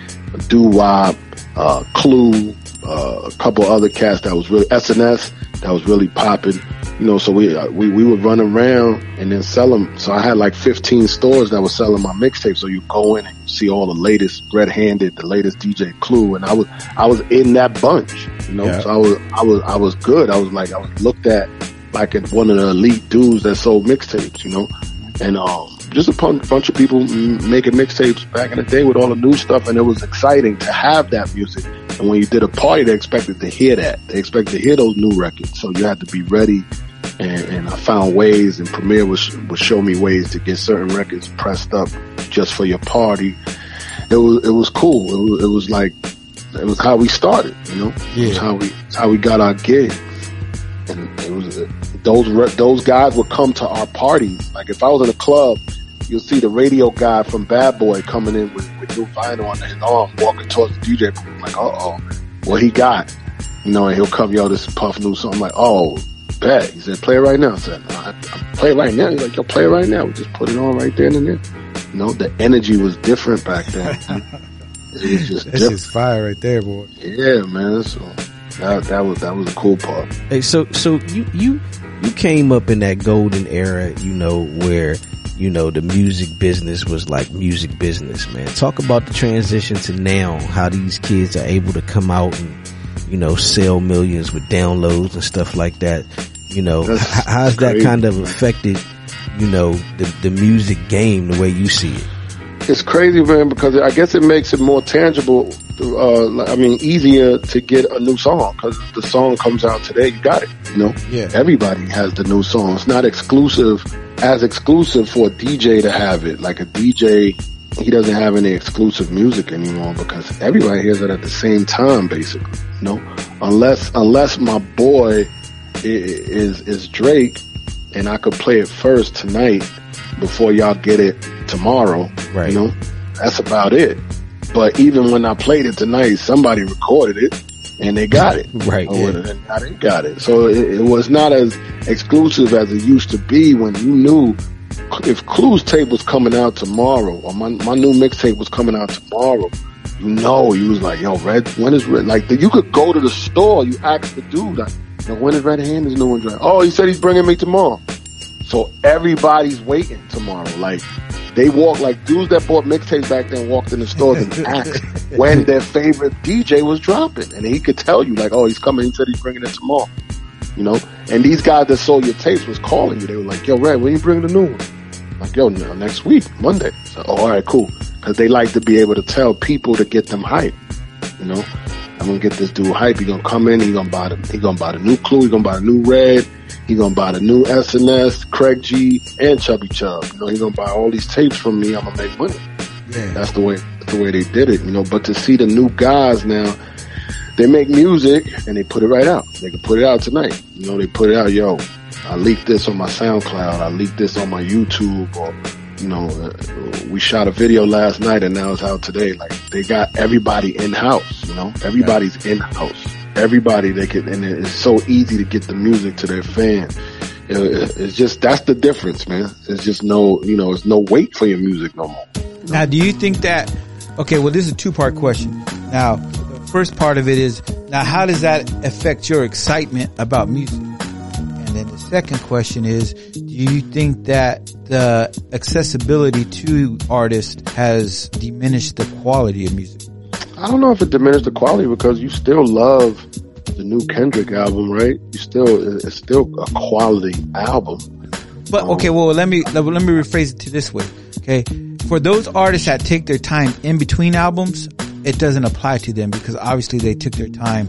Speaker 2: Doo Wop, uh, Clue, uh, a couple other cats that was really SNS that was really popping. You know, so we uh, we we would run around and then sell them. So I had like 15 stores that were selling my mixtapes. So you go in and you see all the latest Red Handed, the latest DJ Clue, and I was I was in that bunch. You know,
Speaker 1: Yeah.
Speaker 2: so I was I was I was good. I was like I was looked at like one of the elite dudes that sold mixtapes. You know, and um, just a bunch of people making mixtapes back in the day with all the new stuff, and it was exciting to have that music. And when you did a party, they expected to hear that. They expected to hear those new records, so you had to be ready and, and I found ways, and Premier would would show me ways to get certain records pressed up just for your party. It was it was cool. It was, it was like it was how we started, you know. It was
Speaker 10: Yeah.
Speaker 2: how we it's how we got our gigs, and it was those those guys would come to our parties. Like if I was in a club, you'll see the radio guy from Bad Boy coming in with, with new vinyl on his arm, walking towards the DJ booth. Like, uh oh, what he got? You know, and he'll come, yo, this is Puff new song. I'm like, oh, bet. He said, play it right now. I said, no, I, I play it right now. He's like, yo, play it right now. We just put it on right then and there. You know, the energy was different back then. it was just
Speaker 1: That's
Speaker 2: different.
Speaker 1: just fire right there, boy.
Speaker 2: Yeah, man. So that that was that was a cool part.
Speaker 10: Hey, so so you you you came up in that golden era, you know, where you know the music business was like music business, man. Talk about the transition to now, how these kids are able to come out and you know sell millions with downloads and stuff like that. You know,
Speaker 2: That's
Speaker 10: how's that kind of affected, you know, the the music game the way you see it?
Speaker 2: It's crazy, man, because I guess it makes it more tangible. Uh, I mean, easier to get a new song because the song comes out today. You got it. You know,
Speaker 1: Yeah.
Speaker 2: everybody has the new song. It's not exclusive as exclusive for a DJ to have it. Like a DJ, he doesn't have any exclusive music anymore because everybody hears it at the same time, basically. You know, unless unless my boy is is Drake, and I could play it first tonight before y'all get it tomorrow.
Speaker 10: Right.
Speaker 2: You know, that's about it. But even when I played it tonight, somebody recorded it and they got it.
Speaker 10: Right,
Speaker 2: Or
Speaker 10: yeah.
Speaker 2: and now they got it. So it, it was not as exclusive as it used to be when you knew if Clue's tape was coming out tomorrow or my, my new mixtape was coming out tomorrow, you know, you was like, yo, Red, when is Red? Like, you could go to the store, you ask the dude, like, yo, when is Red Hand's new one drop? Oh, he said he's bringing me tomorrow. So everybody's waiting tomorrow. Like, they walk, like, dudes that bought mixtapes back then walked in the stores and asked when their favorite DJ was dropping. And he could tell you, like, oh, he's coming, he said he's bringing it tomorrow. You know? And these guys that sold your tapes was calling you. They were like, yo, Red, when you bringing the new one? Like, yo, no, next week, Monday. So, oh, all right, cool. Cause they like to be able to tell people to get them hype. You know, I'm gonna get this dude hype. He gonna come in. He gonna buy the. He gonna buy the new Clue. He gonna buy the new Red. He gonna buy the new S&S, Craig G, and Chubby Chub. You know, he gonna buy all these tapes from me. I'm gonna make money.
Speaker 1: Yeah.
Speaker 2: That's the way. That's the way they did it. You know, but to see the new guys now, they make music and they put it right out. They can put it out tonight. You know, they put it out. Yo, I leaked this on my SoundCloud. I leaked this on my YouTube. Or, you know, uh, we shot a video last night and now it's out today. Like they got everybody in house. You know, everybody's in house. Everybody they can, and it's so easy to get the music to their it- It's just that's the difference, man. It's just no, you know, it's no wait for your music no more.
Speaker 1: Now, do you think that? Okay, well, this is a two part question. Now, the first part of it is now, how does that affect your excitement about music? And then the second question is, do you think that the accessibility to artists has diminished the quality of music?
Speaker 2: I don't know if it diminished the quality because you still love the new Kendrick album, right? You still, it's still a quality album.
Speaker 1: But okay, um, well let me let, let me rephrase it to this way. Okay, for those artists that take their time in between albums, it doesn't apply to them because obviously they took their time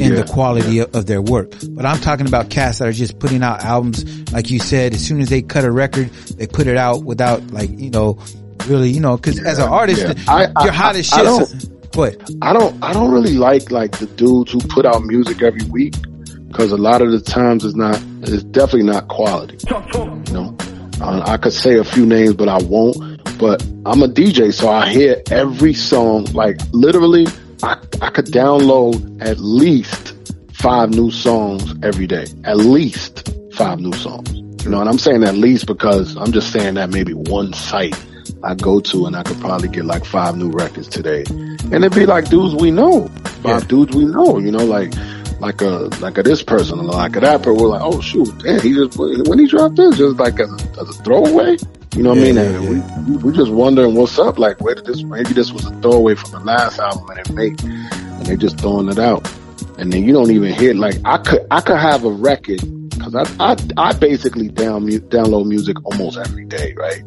Speaker 1: in
Speaker 2: Yeah,
Speaker 1: the quality of, of their work. But I'm talking about cats that are just putting out albums, like you said. As soon as they cut a record, they put it out without like you know, really you know, because as an artist,
Speaker 2: Yeah. I- I-
Speaker 1: you're hot as
Speaker 2: I
Speaker 1: shit.
Speaker 2: don't-
Speaker 1: What?
Speaker 2: I don't, I don't really like like the dudes who put out music every week because a lot of the times it's not, it's definitely not quality. You know, uh, I could say a few names, but I won't. But I'm a DJ, so I hear every song. Like literally, I I could download at least five new songs every day. At least five new songs. You know, and I'm saying at least because I'm just saying that maybe one site I go to and I could probably get like five new records today. And it'd be like dudes we know. Five dudes we know, you know, like like a like a this person or like a that person. We're like, oh shoot, damn, he just when he dropped this, just like as a, as a throwaway. You know what I mean?
Speaker 1: yeah,
Speaker 2: And we we just wondering what's up. Like where did this maybe this was a throwaway from the last album and it made and they just throwing it out. And then you don't even hear like I could I could have a record because I, I I basically down download music almost every day, right?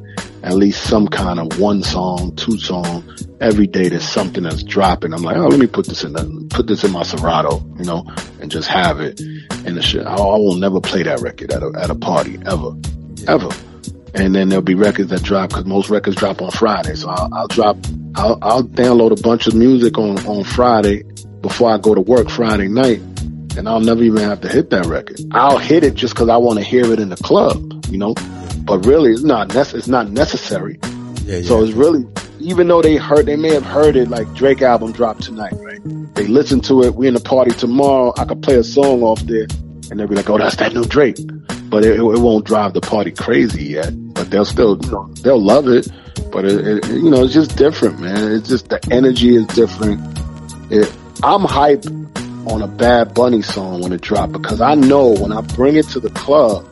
Speaker 2: At least some kind of one song, two song every day. There's something that's dropping. I'm like, oh, let me put this in the, put this in my Serato, you know, and just have it and the shit. I, I will never play that record at a, at a party ever, ever. And then there'll be records that drop because most records drop on Friday. So I'll, I'll drop, I'll, I'll download a bunch of music on, on Friday before I go to work Friday night and I'll never even have to hit that record. I'll hit it just because I want to hear it in the club, you know. But really, it's not nece- it's not necessary.
Speaker 1: Yeah,
Speaker 2: So it's really, even though they heard, they may have heard it like Drake album dropped tonight, right? They listen to it. We in the party tomorrow. I could play a song off there, and they'll be like, "Oh, that's that new Drake," but it, it won't drive the party crazy yet. But they'll still, you know, they'll love it. But it, it, you know, it's just different, man. It's just the energy is different. It, I'm hyped on a Bad Bunny song when it dropped because I know when I bring it to the club,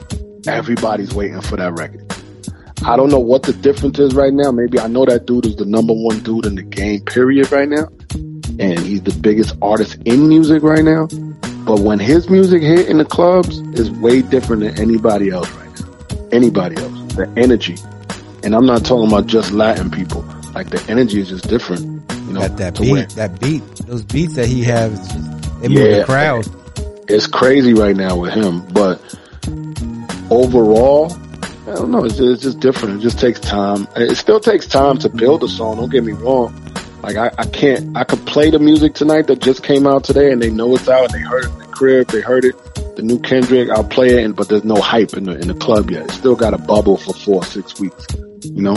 Speaker 2: everybody's waiting for that record. I don't know what the difference is right now. Maybe I know that dude is the number one dude in the game, period, right now. And he's the biggest artist in music right now. But when his music hit in the clubs, is way different than anybody else right now. Anybody else. The energy. And I'm not talking about just Latin people. Like the energy is just different. You know,
Speaker 1: That that beat,
Speaker 2: where-
Speaker 1: that beat, those beats that he has, they move the crowd.
Speaker 2: It's crazy right now with him, but overall, I don't know. It's just, it's just different. It just takes time. It still takes time to build a song. Don't get me wrong. Like I, I can't. I could play the music tonight that just came out today, and they know it's out, and they heard it in the crib. They heard it. The new Kendrick. I'll play it, and but there's no hype in the in the club yet. It's still got a bubble for four six weeks. You know,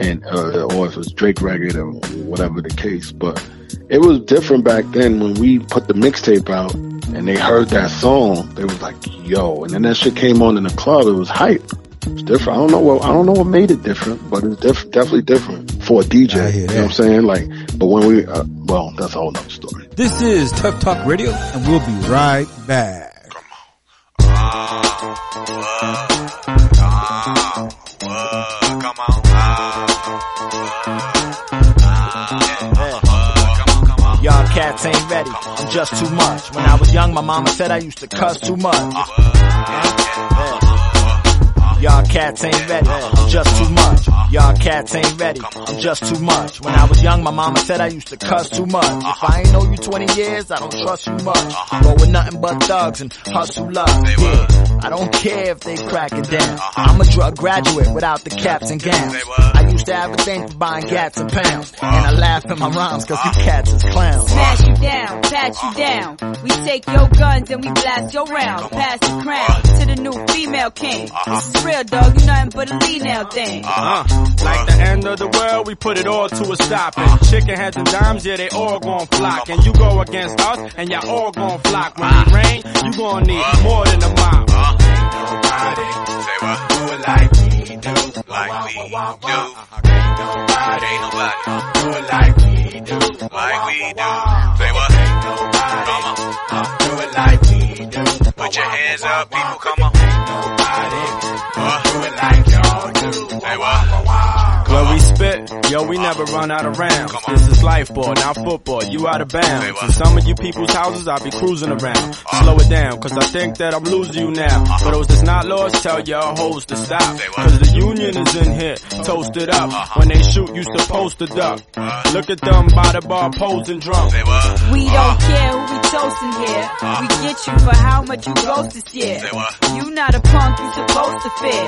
Speaker 2: and uh, or if it's Drake record or whatever the case. But it was different back then when we put the mixtape out and they heard that song. They was like, "Yo!" And then that shit came on in the club. It was hype. It's different. I don't know what I don't know what made it different, but it's diff- definitely different for a DJ. You know what I'm saying? Like, but when we, uh, well, that's a whole nother story.
Speaker 1: This is Tuff Talk Radio, and we'll be right back.
Speaker 19: Y'all ready. I'm just too much. When I was young, my mama said I used to cuss too much. Y'all cats ain't ready. I'm just too much. Y'all cats ain't ready. I'm just too much. When I was young, my mama said I used to cuss too much. If I ain't know you 20 years, I don't trust you much. Roll with nothing but thugs and hustle love. Yeah. I don't care if they crack it down. I'm a drug graduate without the caps and gowns. I used to have a thing for buying gats and pounds. And I laugh at my rhymes cause you cats is clowns.
Speaker 21: Smash you down, pat you down. We take your guns and we blast your rounds. Pass the crown to the new female king. This is real, dog. You nothing but a lead now thing.
Speaker 22: Uh-huh. Like the end of the world, we put it all to a stop. And uh-huh. chicken heads and dimes, yeah, they all gon' flock. And you go against us, and y'all all gon' flock. When it uh-huh. rain, you gon' need more than a mop. Uh-huh.
Speaker 23: Nobody say what? Do it like we do. Like we do. Ain't nobody. Ain't nobody. Do it like we do. Like we do. Say what? Ain't nobody. Come on. Do it like we do. Put your hands up, people.
Speaker 22: Yo, we never run out of rounds. This is life ball, not football. You out of bounds. In some of you people's houses, I'll be cruising around. Slow it down, cause I think that I'm losing you now. For those that's not lost, tell your hoes to stop. Cause the union is in here, toasted up. When they shoot, you supposed to duck. Look at them by the bar posing drunk.
Speaker 21: We don't care who we toasting here. We get you for how much you gross this year. You not a punk, you supposed to fear.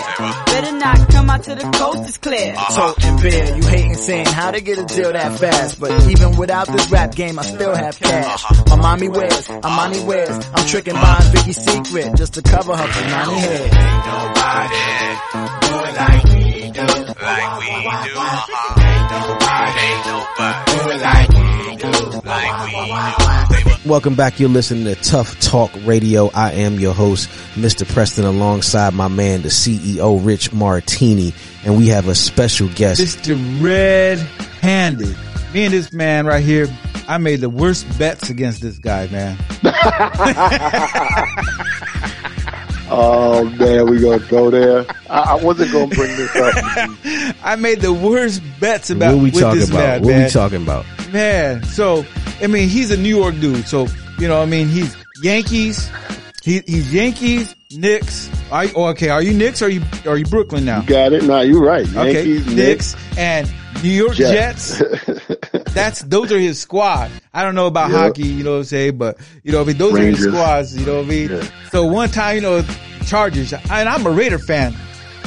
Speaker 21: Better not come out to the coast is clear.
Speaker 19: Salt and beer, you hating saying how to get a deal that fast. But even without this rap game, I still have cash. My mommy wears, Amani wears. I'm tricking buying Vicky Secret just to cover her Panani head.
Speaker 23: Ain't Nobody. Do it like we do. Like we do. Uh-huh. Ain't nobody. Ain't nobody. Do it like we do. Like we do.
Speaker 10: Welcome back. You're listening to Tuff Talk Radio. I am your host, Mr. Preston, alongside my man, the CEO, Rich Martini. And we have a special guest.
Speaker 1: Mr. Red Handed. Me and this man right here, I made the worst bets against this guy, man.
Speaker 2: Oh man, we gonna go there. I, I wasn't gonna bring this up.
Speaker 1: I made the worst bets about
Speaker 10: what we
Speaker 1: with
Speaker 10: talking
Speaker 1: this
Speaker 10: about?
Speaker 1: man,
Speaker 10: what
Speaker 1: man.
Speaker 10: we talking about?
Speaker 1: Man, so I mean, he's a New York dude. So you know, I mean, he's Yankees, he, he's Yankees, Knicks. Are you, oh, okay, are you Knicks or are you are you Brooklyn now?
Speaker 2: You got it. Nah, you're right.
Speaker 1: Okay,
Speaker 2: Yankees,
Speaker 1: Knicks and New York
Speaker 2: Jets.
Speaker 1: Jets. That's those are his squad. I don't know about
Speaker 2: Yep.
Speaker 1: hockey, you know what I'm saying, but you know, I mean, those are his squads. You know what I mean? So one time, you know, Chargers, and I'm a Raider fan.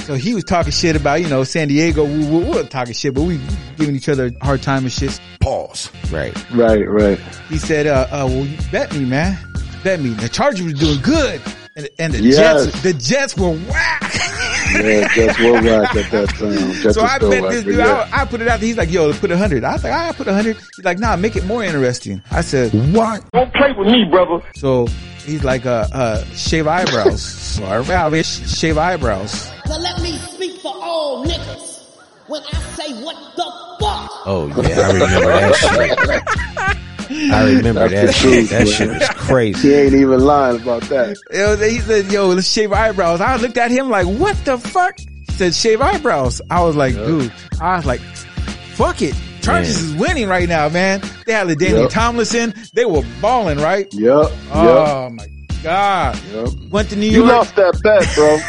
Speaker 1: So he was talking shit about, you know, San Diego. We, we, we were talking shit, but we giving each other a hard time and shit. Pause.
Speaker 10: Right.
Speaker 2: Right, right.
Speaker 1: He said, uh, uh, well, you bet me, man. Bet me. The Chargers were doing good. And, and the
Speaker 2: Yes.
Speaker 1: Jets, the Jets were whack.
Speaker 2: Yeah, Jets were whack at that time. Jets
Speaker 1: so I bet
Speaker 2: whack,
Speaker 1: this dude,
Speaker 2: yeah.
Speaker 1: I, I put it out there. He's like, yo, put a hundred. I was like, I put a hundred. He's like, nah, make it more interesting. I said, what?
Speaker 3: Don't play with me, brother.
Speaker 1: So he's like, uh, uh, shave eyebrows. so I sh- shave eyebrows.
Speaker 24: Now let me speak for all niggas when I say what the fuck.
Speaker 10: Oh yeah, I remember that shit. I remember
Speaker 2: That's
Speaker 10: that shit.
Speaker 2: truth,
Speaker 10: That
Speaker 2: man.
Speaker 10: shit was crazy.
Speaker 2: He ain't even lying about that.
Speaker 1: Yo, he said, yo, let's shave eyebrows. I looked at him like, what the fuck? He said, shave eyebrows. I was like, dude, I was like, fuck it. Chargers is winning right now, man. They had the Daniel
Speaker 2: Yep.
Speaker 1: Tomlinson. They were balling, right?
Speaker 2: Yep.
Speaker 1: Oh my God. Went to New York.
Speaker 2: You lost that bet, bro.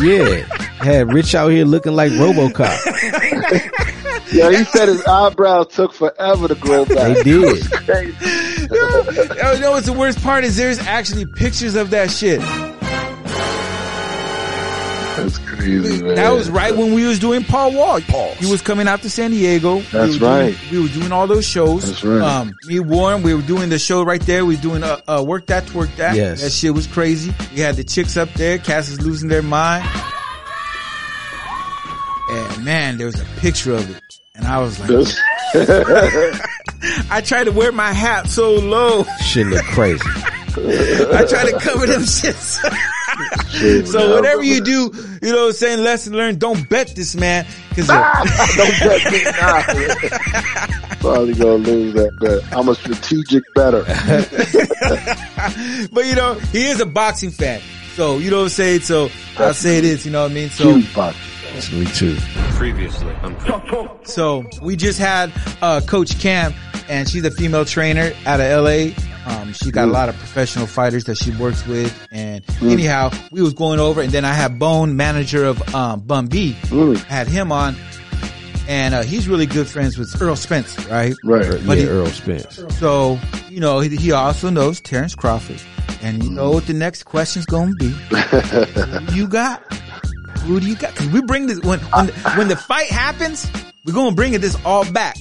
Speaker 10: Yeah, had Rich out here looking like RoboCop.
Speaker 2: yeah, he said his eyebrows took forever to grow back.
Speaker 10: They did.
Speaker 2: It's crazy.
Speaker 1: Oh, no, what's the worst part is there's actually pictures of that shit.
Speaker 2: That's crazy, man.
Speaker 1: That was right when we was doing Paul Wall. Paul. He was coming out to San Diego.
Speaker 2: That's
Speaker 1: we were
Speaker 2: right.
Speaker 1: Doing, we were doing all those shows.
Speaker 2: That's right.
Speaker 1: Um, me, Warren, we were doing the show right there. We were doing uh, uh, work that, twerk that.
Speaker 10: Yes.
Speaker 1: That shit was crazy. We had the chicks up there. Cass is losing their mind. And man, there was a picture of it, and I was like, I tried to wear my hat so low.
Speaker 10: Shit look crazy.
Speaker 1: I try to cover them shits. so whatever you do, you know what I'm saying, lesson learned, don't bet this man. Cause
Speaker 2: don't bet me now. Probably gonna lose that bet. I'm a strategic better.
Speaker 1: but you know, he is a boxing fan. So, you know what I'm saying? So, I'll say this, you know what I mean? So,
Speaker 2: Huge boxing.
Speaker 10: Me too.
Speaker 18: Previously,
Speaker 1: so we just had, uh, Coach Cam and she's a female trainer out of LA. Um, she got a lot of professional fighters that she works with. And anyhow, we was going over and then I had Bone, manager of, um, Bun B, had him on. And, uh, he's really good friends with Errol Spence, right?
Speaker 2: Right.
Speaker 1: But
Speaker 10: yeah,
Speaker 1: he-
Speaker 10: Errol Spence.
Speaker 1: So, you know, he, he also knows Terrence Crawford. And you know what the next question's gonna be. Who you got? Who do you got? Cause we bring this, when, when, the, when the fight happens, we're gonna bring it this all back.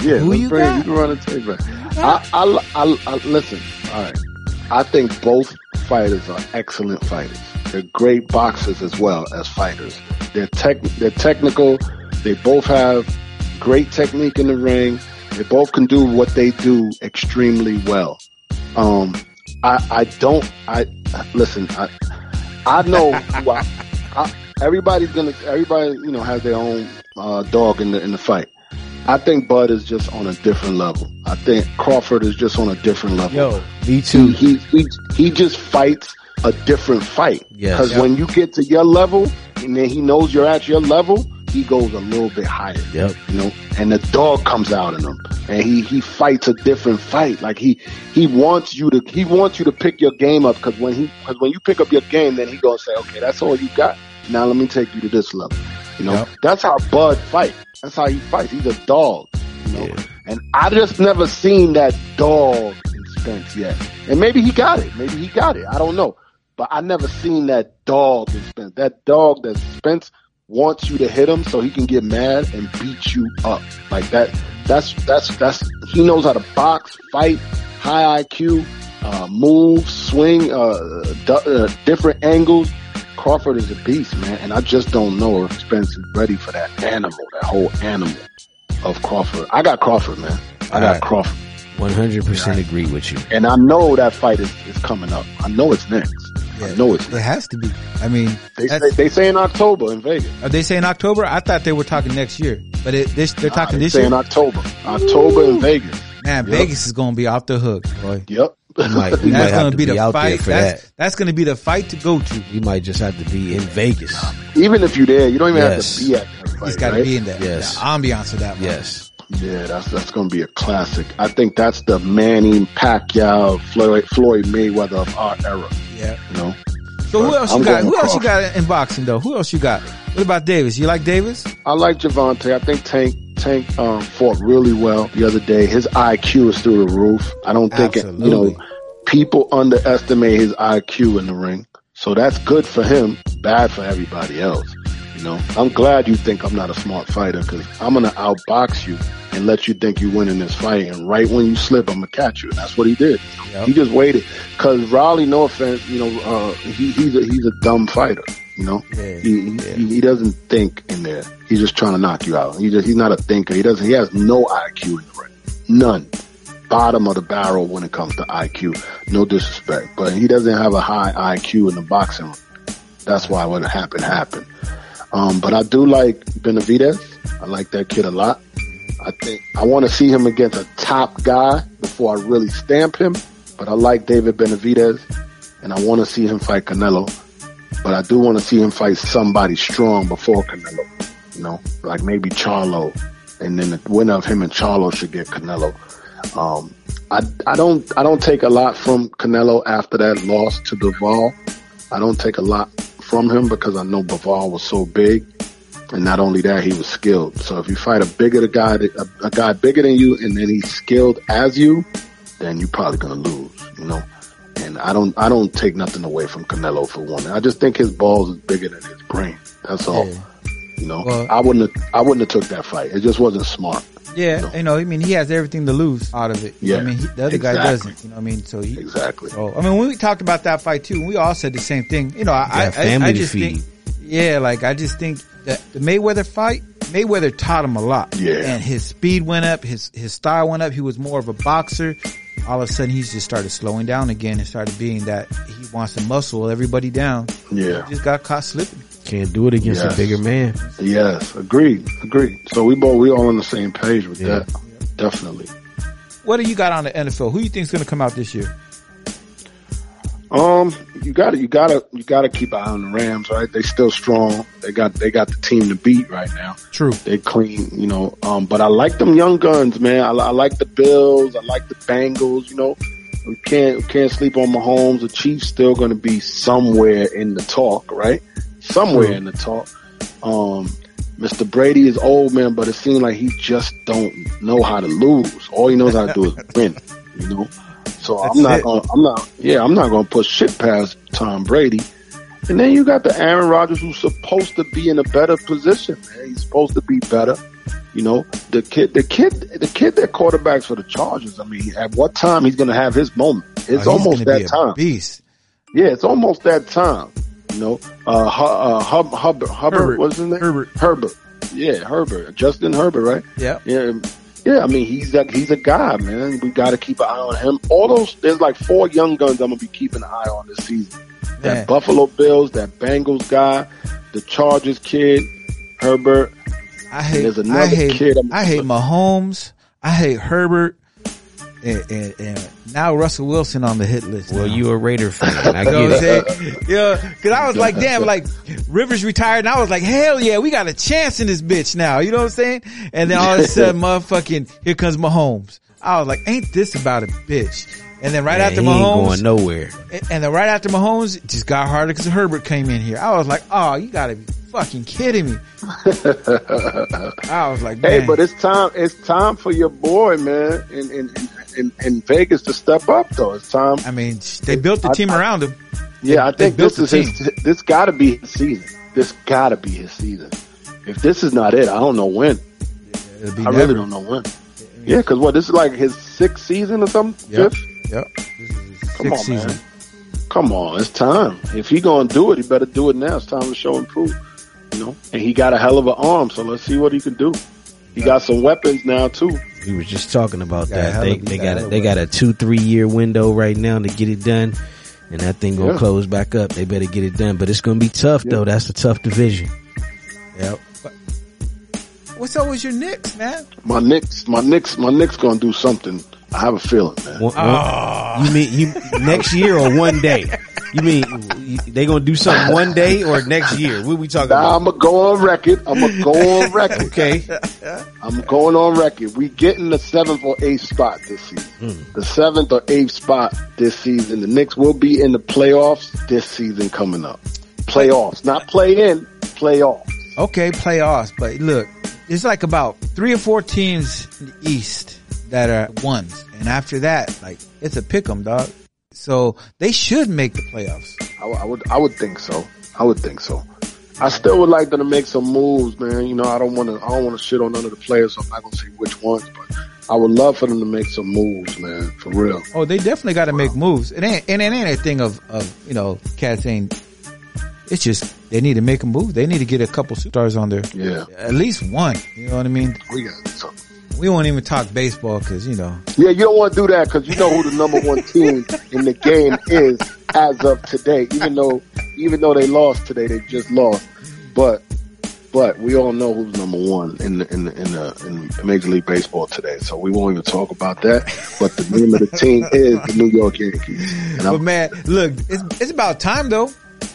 Speaker 2: Yeah,
Speaker 1: Who you
Speaker 2: bring
Speaker 1: got?
Speaker 2: You can run the tape back. I, I, I, I, listen. All right. I think both fighters are excellent fighters. They're great boxers as well as fighters. They're tech, they're technical. They both have great technique in the ring. They both can do what they do extremely well. Um, I, I don't, I, listen, I, I know who I, I, everybody's gonna, everybody, you know, has their own, uh, dog in the, in the fight. I think Bud is just on a different level. I think Crawford is just on a different level.
Speaker 10: Yo, me too.
Speaker 2: He he he just fights a different fight.
Speaker 10: Yes.
Speaker 2: Because
Speaker 10: Yep.
Speaker 2: when you get to your level, and then he knows you're at your level, he goes a little bit higher.
Speaker 10: Yep.
Speaker 2: You know, and the dog comes out in him, and he he fights a different fight. Like he he wants you to he wants you to pick your game up because when he because when you pick up your game, then he gonna say, okay, that's all you got. Now let me take you to this level. You know,
Speaker 1: Yep.
Speaker 2: that's how Bud fight. That's how he fights. He's a dog. You know, and I just never seen that dog in Spence yet. And maybe he got it. Maybe he got it. I don't know. But I never seen that dog in Spence. That dog that Spence wants you to hit him so he can get mad and beat you up. Like that. That's that's that's. He knows how to box, fight, high IQ, uh, move, swing, uh, d- uh, different angles. Crawford is a beast, man, and I just don't know if Spence is ready for that animal, that whole animal of Crawford. I got Crawford, man. I got
Speaker 10: Alright.
Speaker 2: Crawford.
Speaker 10: One hundred percent agree with you.
Speaker 2: And I know that fight is, is coming up. I know it's next. I know it's
Speaker 1: It has to be. I mean,
Speaker 2: They say, they say in October in Vegas.
Speaker 1: are they saying October? I thought they were talking next year, but it, this, they're talking
Speaker 2: They
Speaker 1: this
Speaker 2: say
Speaker 1: year.
Speaker 2: in October. October in Vegas.
Speaker 1: Man,
Speaker 2: Yep.
Speaker 1: Vegas is gonna be off the hook, boy.
Speaker 2: Yep.
Speaker 10: We might, we
Speaker 1: That's gonna be
Speaker 10: be,
Speaker 1: the
Speaker 10: out
Speaker 1: fight.
Speaker 10: there for
Speaker 1: That's,
Speaker 10: that.
Speaker 1: that's gonna be the fight to go to.
Speaker 10: We might just have to be in Vegas.
Speaker 2: Even if you're there, you don't even
Speaker 10: Yes.
Speaker 2: have to be at that fight.
Speaker 1: He's got to
Speaker 2: right?
Speaker 1: be in that,
Speaker 10: Yes.
Speaker 1: the ambiance of that. one.
Speaker 10: Yes.
Speaker 2: Yeah, that's that's gonna be a classic. I think that's the Manny, Pacquiao, Floyd, Floyd Mayweather of our era.
Speaker 1: Yeah.
Speaker 2: You know.
Speaker 1: So who else
Speaker 2: I'm
Speaker 1: you got?
Speaker 2: going
Speaker 1: Who else you got in boxing though? Who else you got? What about Davis? You like Davis?
Speaker 2: I like Gervonta. I think Tank Tank um, fought really well the other day. His IQ is through the roof. I don't think it, you know people underestimate his IQ in the ring. So that's good for him, bad for everybody else. You know, I'm glad you think I'm not a smart fighter because I'm gonna outbox you and let you think you winning this fight. And right when you slip, I'm gonna catch you. And that's what he did. He just waited because Rolly, no offense, you know, uh, he, he's a he's a dumb fighter. You know, he, he he doesn't think in there. He's just trying to knock you out. He just he's not a thinker. He doesn't. He has no IQ in the ring. None. Bottom of the barrel when it comes to IQ. No disrespect, but he doesn't have a high IQ in the boxing. That's why what happened happened. Um, but I do like Benavidez. I like that kid a lot. I think I want to see him against a top guy before I really stamp him. But I like David Benavidez, and I want to see him fight Canelo. But I do want to see him fight somebody strong before Canelo. You know, like maybe Charlo, and then the winner of him and Charlo should get Canelo. Um, I I don't I don't take a lot from Canelo after that loss to Bivol. I don't take a lot from him because I know Bivol was so big, and not only that, he was skilled. So if you fight a bigger guy, a, a guy bigger than you, and then he's skilled as you, then you're probably gonna lose. You know. And I don't I don't take nothing away from Canelo for one. I just think his balls is bigger than his brain. That's all. You know,
Speaker 1: Well-
Speaker 2: I wouldn't have, I wouldn't have took that fight. It just wasn't smart.
Speaker 1: Yeah, you know, I mean, he has everything to lose out of it. You know I mean, he, the other guy doesn't. You know what I mean? So he
Speaker 2: exactly.
Speaker 1: So I mean, when we talked about that fight too, we all said the same thing. You know, I, I, I, just
Speaker 10: feed.
Speaker 1: think, yeah, like I just think that the Mayweather fight, Mayweather taught him a lot.
Speaker 2: Yeah.
Speaker 1: and his speed went up, his his style went up. He was more of a boxer. All of a sudden, he's just started slowing down again and started being that he wants to muscle everybody down.
Speaker 2: Yeah.
Speaker 1: He just got caught slipping.
Speaker 10: Can't do it against
Speaker 2: Yes.
Speaker 10: a bigger man.
Speaker 2: Yes, agreed, agreed. So we both we all on the same page with that. Definitely.
Speaker 1: What do you got on the NFL? Who you think's going to come out this year?
Speaker 2: Um, you got to you got to you got to keep an eye on the Rams, right? They still strong. They got they got the team to beat right now.
Speaker 1: True.
Speaker 2: They clean, you know. Um, but I like them young guns, man. I, I like the Bills. I like the Bengals. You know, we can't we can't sleep on Mahomes. The Chiefs still going to be somewhere in the talk, right? Somewhere
Speaker 1: True.
Speaker 2: in the talk. Um, Mr. Brady is old man, but it seems like he just don't know how to lose. All he knows how to do is win. You know. So
Speaker 1: That's
Speaker 2: I'm not
Speaker 1: it.
Speaker 2: going. I'm not. Yeah, I'm not going to push shit past Tom Brady. And then you got the Aaron Rodgers who's supposed to be in a better position. Man. He's supposed to be better. You know, the kid, the kid, the kid that quarterbacks for the Chargers. I mean, at what time he's going to have his moment? It's
Speaker 1: Oh,
Speaker 2: almost that time.
Speaker 1: Beast.
Speaker 2: Yeah, it's almost that time. You know, uh, uh, Hub, Hubbard, Hubbard,
Speaker 1: Herbert.
Speaker 2: what's his name?
Speaker 1: Herbert.
Speaker 2: Herbert. Yeah, Herbert. Justin Herbert, right?
Speaker 1: Yeah.
Speaker 2: Yeah. Yeah, I mean he's a he's a guy, man. We got to keep an eye on him. All those there's like four young guns I'm gonna be keeping an eye on this season.
Speaker 1: Man.
Speaker 2: That Buffalo Bills, that Bengals guy, the Chargers kid, Herbert.
Speaker 1: I hate.
Speaker 2: There's another
Speaker 1: I hate.
Speaker 2: kid. I'm-
Speaker 1: I hate Mahomes. I hate Herbert. And, and, and now Russell Wilson on the hit list.
Speaker 10: Well,
Speaker 1: now.
Speaker 10: you a Raider fan. I
Speaker 1: You know what I'm
Speaker 10: get it.
Speaker 1: saying? Yeah, cause I was like, damn, like Rivers retired, and I was like, hell yeah, we got a chance in this bitch now. You know what I'm saying? And then all of a sudden, motherfucking, here comes Mahomes. I was like, ain't this about a bitch? And then right
Speaker 10: Man,
Speaker 1: after
Speaker 10: he ain't
Speaker 1: Mahomes,
Speaker 10: going nowhere.
Speaker 1: and- and then right after Mahomes, it just got harder because Herbert came in here. I was like, oh, you gotta be fucking kidding me. I was like, man.
Speaker 2: Hey, but it's time. It's time for your boy, man, And, in, in, in, in Vegas to step up. Though it's time.
Speaker 1: I mean, they built the team
Speaker 2: I-
Speaker 1: around him.
Speaker 2: Yeah, I think this is his. This got to be his season. This got to be his season. If this is not it, I don't know when.
Speaker 1: It'll be
Speaker 2: I
Speaker 1: never.
Speaker 2: really don't know when. Yeah, because what this is like his sixth season or something.
Speaker 1: Yep.
Speaker 2: Fifth.
Speaker 1: Yep.
Speaker 2: Come
Speaker 1: Sixth
Speaker 2: on,
Speaker 1: season.
Speaker 2: man. Come on, it's time. If he gonna do it, he better do it now. It's time to show and prove. You know, and he got a hell of an arm, so let's see what he can do. He got some weapons now too.
Speaker 10: We was just talking about
Speaker 1: Got
Speaker 10: that. They they
Speaker 1: got a
Speaker 10: got
Speaker 1: hell
Speaker 10: a,
Speaker 1: of
Speaker 10: they got a two three year window right now to get it done, and that thing gonna
Speaker 2: Yeah.
Speaker 10: close back up. They better get it done, but it's gonna be tough though. That's a tough division.
Speaker 1: Yep. What's up with your Knicks, man?
Speaker 2: My Knicks, my Knicks, my Knicks gonna do something. I have a feeling, man.
Speaker 10: One- one-
Speaker 1: Ah.
Speaker 10: you mean you next year or one day? You mean they gonna do something one day or next year? What we talking
Speaker 2: Nah,
Speaker 10: about?
Speaker 2: I'm gonna go on record. I'm gonna go on record.
Speaker 10: okay.
Speaker 2: I'm going on record. We getting the seventh or eighth spot this season.
Speaker 10: Hmm.
Speaker 2: The seventh or eighth spot this season. The Knicks will be in the playoffs this season coming up. Playoffs, not play in, playoffs.
Speaker 1: Okay, playoffs, but look, it's like about three or four teams in the East that are ones, and after that, like it's a pick 'em, dog. So they should make the playoffs.
Speaker 2: I, would- I would, I would think so. I would think so. I still would like them to make some moves, man. You know, I don't want to, I don't want to shit on none of the players, so I'm not gonna say which ones, but I would love for them to make some moves, man, for real.
Speaker 1: Oh, they definitely got to make moves. It ain't, and it ain't a thing of, of, you know, cats ain't, it's just, they need to make a move. They need to get a couple stars on there.
Speaker 2: Yeah.
Speaker 1: At least one. You know what I mean?
Speaker 2: We got some.
Speaker 1: We won't even talk baseball because, you know,
Speaker 2: Yeah, you don't want to do that because you know who the number one team in the game is as of today. Even though, even though they lost today, they just lost. But, but we all know who's number one in the, in the, in the, in Major League Baseball today. So we won't even talk about that. But the name of the team is the New York Yankees.
Speaker 1: But man, look, it's, it's about time though.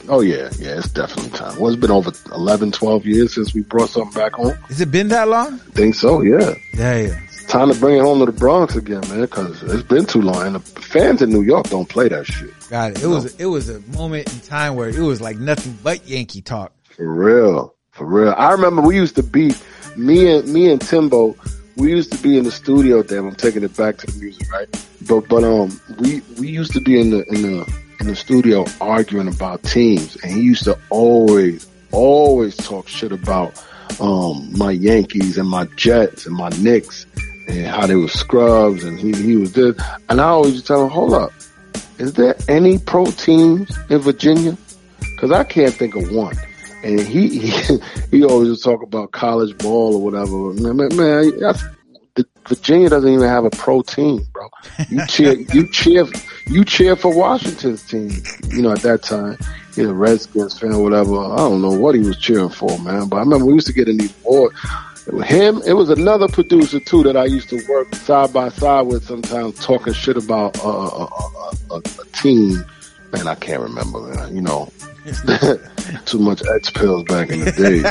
Speaker 2: Oh yeah, yeah, it's definitely time. Well, it's been over 11, 12 years since we brought something back home.
Speaker 1: Has it been that long?
Speaker 2: I think so, yeah.
Speaker 1: Yeah, yeah.
Speaker 2: It's time to bring it home to the Bronx again, man, because it's been too long. And the fans in New York don't play that shit.
Speaker 1: Got it. It was, it was a moment in time where it was like nothing but Yankee talk.
Speaker 2: For real. For real. I remember we used to be, me and, me and Timbo, we used to be in the studio damn, I'm taking it back to the music, right? But, but, um, we, we used to be in the, in the, in the studio arguing about teams and he used to always, always talk shit about, um, my Yankees and my Jets and my Knicks and how they were scrubs and he, he was this. And I always tell him, hold up. Is there any pro teams in Virginia? Cause I can't think of one. And he, he, he always talk about college ball or whatever. Man, man that's, the, Virginia doesn't even have a pro team, bro. You cheer, you cheer, you cheer for Washington's team. You know, at that time, he's a Redskins fan or whatever. I don't know what he was cheering for, man. But I remember we used to get in these boards. Him, it was another producer too that I used to work side by side with sometimes talking shit about uh, a, a, a, a team. Man, I can't remember, man. You know, too much X pills back in the day.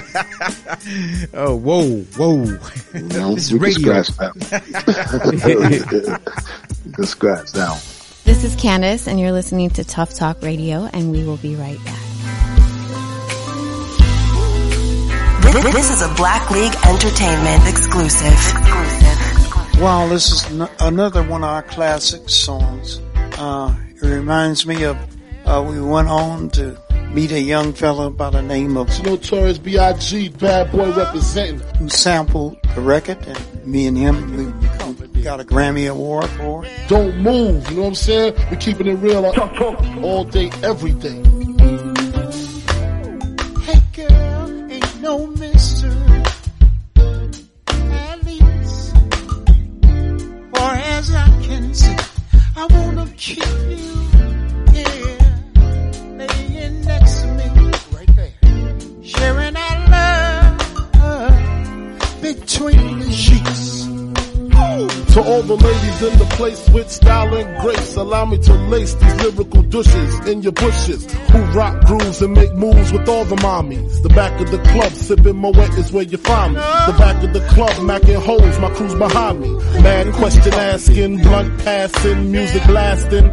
Speaker 1: oh, whoa, whoa.
Speaker 2: You know,
Speaker 1: This is
Speaker 2: we can
Speaker 1: radio.
Speaker 2: scratch that. you scratch that one.
Speaker 25: This is Candace, and you're listening to Tuff Talk Radio, and we will be right back.
Speaker 26: This, this is a Black League Entertainment exclusive.
Speaker 27: Wow, this is n- another one of our classic songs. Uh, it reminds me of uh, we went on to meet a young fella by the name of
Speaker 28: Notorious B.I.G. Bad Boy representing.
Speaker 27: who sampled the record, and me and him we got a Grammy Award for it.
Speaker 28: Don't move, you know what I'm saying? We're keeping it real all day, every day.
Speaker 27: Hey girl, ain't no mystery. At least, far as I can see, I wanna keep the
Speaker 28: ladies in the place with style and grace, allow me to lace these lyrical douches in your bushes. Who rock grooves and make moves with all the mommies. The back of the club, sipping Moet is where you find me. The back of the club, macking holes, my crew's behind me. Mad question asking, blunt passing, music blasting.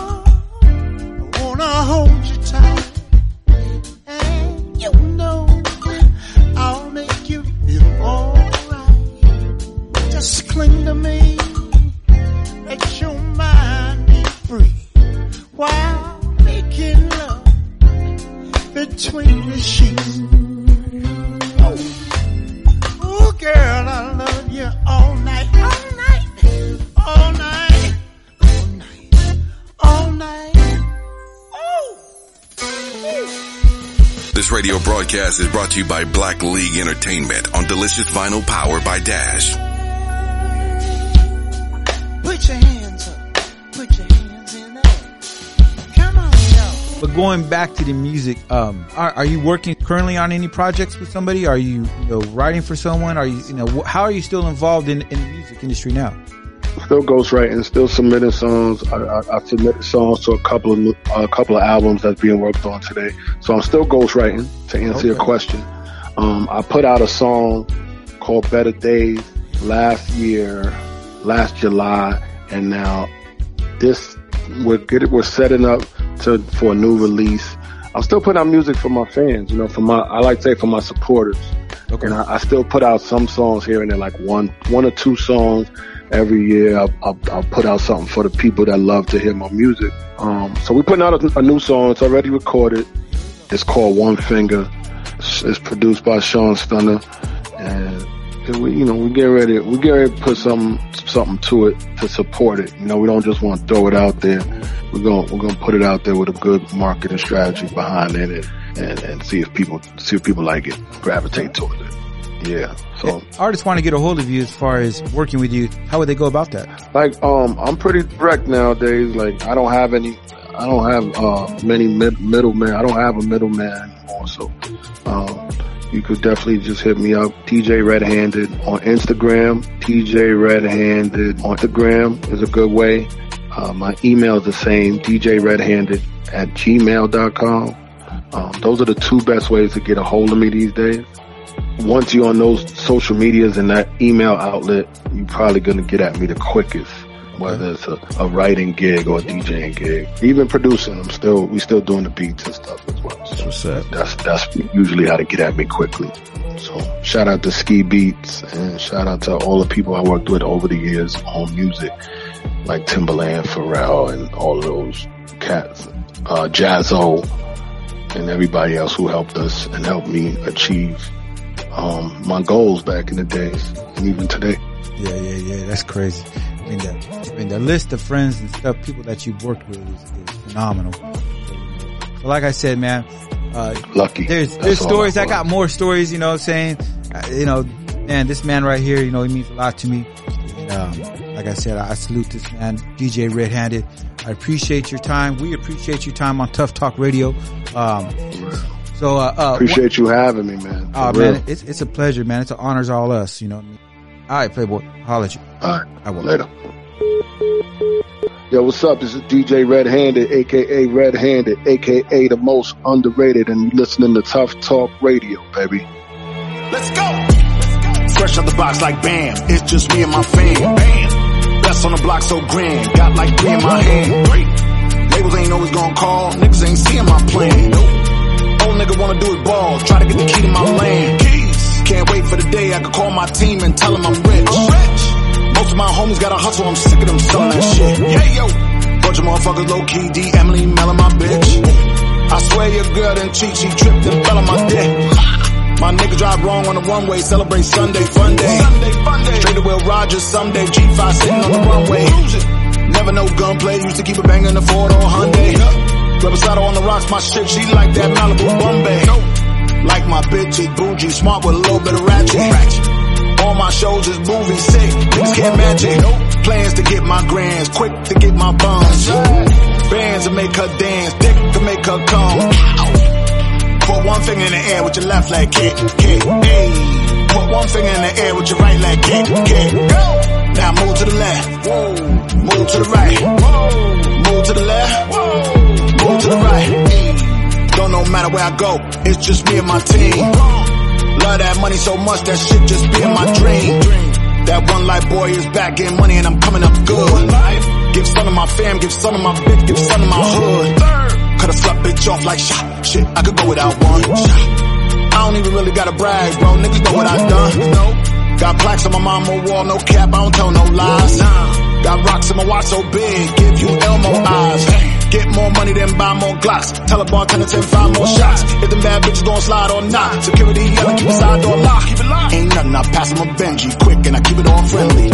Speaker 27: Wanna hold you tight, and you know I'll make you feel alright. Just cling to me, let your mind be free while making love between the sheets. Oh, oh girl, I love you all
Speaker 6: This radio broadcast is brought to you by Black League Entertainment on Delicious Vinyl powered by Dash.
Speaker 27: Put your hands up. Put your hands in the air. Come on, y'all.
Speaker 1: But going back to the music, um, are, are you working currently on any projects with somebody? Are you, you know, writing for someone? Are you, you know, how are you still involved in, in the music industry now?
Speaker 2: Still ghostwriting, still submitting songs. I, I, I submitted songs to a couple of a couple of albums that's being worked on today. So I'm still ghostwriting to answer your question. Um, I put out a song called Better Days last year, last July, and now this we're getting we're setting up to for a new release. I'm still putting out music for my fans, you know, for my I like to say for my supporters.
Speaker 1: Okay.
Speaker 2: And I, I still put out some songs here and there, like one one or two songs every year. I'll, I'll, I'll put out something for the people that love to hear my music. Um, so we're putting out a, a new song. It's already recorded. It's called One Finger. It's, it's produced by Sean Stunner, and, and we, you know, we get ready. We get ready to put some something to it to support it. You know, we don't just want to throw it out there. We're gonna we're gonna put it out there with a good marketing strategy behind it, and, and, and see if people see if people like it, gravitate towards it. Yeah. So
Speaker 1: Artists want to get a hold of you as far as working with you. How would they go about that?
Speaker 2: like um I'm pretty direct nowadays. Like I don't have any I don't have uh many mid- middlemen. I don't have a middleman anymore. So um you could definitely just hit me up. DJ Red Handed on Instagram. DJ Red Handed on Instagram is a good way. Uh, my email is the same, DJ Red Handed at gmail.com. Um, those are the two best ways to get a hold of me these days. Once you're on those social medias and that email outlet, you're probably going to get at me the quickest. Whether it's a, a writing gig or a DJing gig, even producing, I'm still we still doing the beats and stuff as well. So
Speaker 10: What's up?
Speaker 2: that's that's usually how to get at me quickly. So shout out to Ski Beatz and shout out to all the people I worked with over the years on music, like Timbaland, Pharrell, and all of those cats, uh, Jaz-O, and everybody else who helped us and helped me achieve um, my goals back in the days and even today.
Speaker 1: Yeah, yeah, yeah. That's crazy. I mean, the, I mean, the list of friends and stuff, people that you've worked with is, is phenomenal. So, like I said, man, uh,
Speaker 2: Lucky.
Speaker 1: there's,
Speaker 2: That's
Speaker 1: there's
Speaker 2: all
Speaker 1: stories.
Speaker 2: I
Speaker 1: I got more stories, you know what I'm saying? Uh, you know, man, this man right here, you know, he means a lot to me. And, um, like I said, I, I salute this man, DJ Red Handed. I appreciate your time. We appreciate your time on Tuff Talk Radio. Um, so, uh, uh,
Speaker 2: Appreciate you having me, man.
Speaker 1: Oh
Speaker 2: real.
Speaker 1: man, it's it's a pleasure, man. It's an honors all us. You know what I mean? All right, Playboy, holla at you.
Speaker 2: All right,
Speaker 1: I will
Speaker 2: later. Yo, what's up? This is DJ Red Handed, aka Red Handed, aka the most underrated, and listening to Tuff Talk Radio, baby.
Speaker 19: Let's go. Fresh out the box like bam. It's just me and my fam. Bam. Best on the block so grand. Got like three in my hand. Three. Labels ain't always gonna call. Niggas ain't seeing my plan. Nope. Nigga wanna do it ball. Try to get the key to my land. Keys. Can't wait for the day I can call my team and tell them I'm rich. rich. Most of my homies gotta hustle. I'm sick of them selling that shit. Yeah, yo. Bunch of motherfuckers low key. D. Emily Mellon, my bitch. I swear your girl done cheat. She tripped and fell on my dick. My nigga drive wrong on the one way, celebrate Sunday fun day. Sunday fun day. Straight to Will Rogers someday, G5 sitting on the runway. Never know gunplay, used to keep it banging the Ford or Hyundai. Reposado on the rocks, my shit, she like that Malibu Bombay. Like my bitch is bougie, smart with a little bit of ratchet. All my shows is movie sick, niggas can't match it. Plans to get my grands, quick to get my buns. Bands to make her dance, dick to make her come. Put one finger in the air with your left leg, kick, kick, hey. Put one finger in the air with your right leg, kick, kick. Now move to the left. Move to the right. Move to the left. To the right. Don't no matter where I go, it's just me and my team. Love that money so much, that shit just be in my dream. That one life boy is back getting money and I'm coming up good. Give some to my fam, give some to my bitch, give some to my hood. Cut a slut bitch off like shot. Shit, I could go without one. I don't even really gotta brag, bro. Niggas know what I done. Got plaques on my mama wall, no cap, I don't tell no lies. Got rocks in my watch so big, give you Elmo eyes. Get more money than buy more Glocks. Tell a bartender ten five more shots. If them bad bitches gon' slide or not. Security yelling, keep the side door locked. Keep it locked. Ain't nothing, I pass them a Benji quick and I keep it all friendly.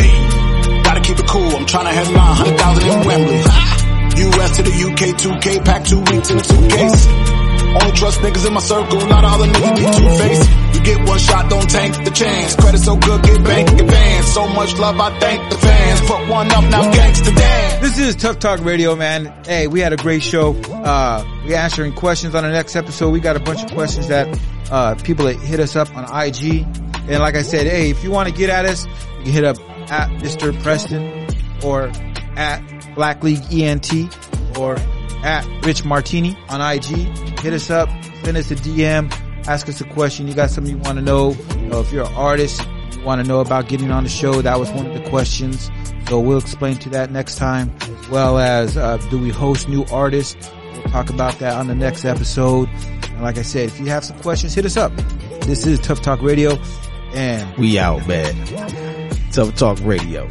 Speaker 19: Gotta keep it cool, I'm tryna headline, hundred thousand in Wembley. US to the UK, 2K, pack two weeks in a suitcase. Only trust niggas in my circle, not all the niggas be two-faced. You get one shot, don't tank the chance. Credit so good, get bank advance. So much love, I thank the fans. Put one up, now gangsta dance.
Speaker 1: This is Tuff Talk Radio, man. Hey, we had a great show. Uh, we answering questions on the next episode. We got a bunch of questions that, uh, people that hit us up on IG. And like I said, hey, if you want to get at us, you can hit up at Mr. Preston or at Black League ENT or at Rich Martini on IG. Hit us up, send us a DM, ask us a question. You got something you want to know. You if you're an artist, you want to know about getting on the show, that was one of the questions. So we'll explain to that next time, as well as, uh, do we host new artists? We'll talk about that on the next episode. And like I said, if you have some questions, hit us up. This is Tuff Talk Radio and
Speaker 10: We out, man. Tuff Talk Radio.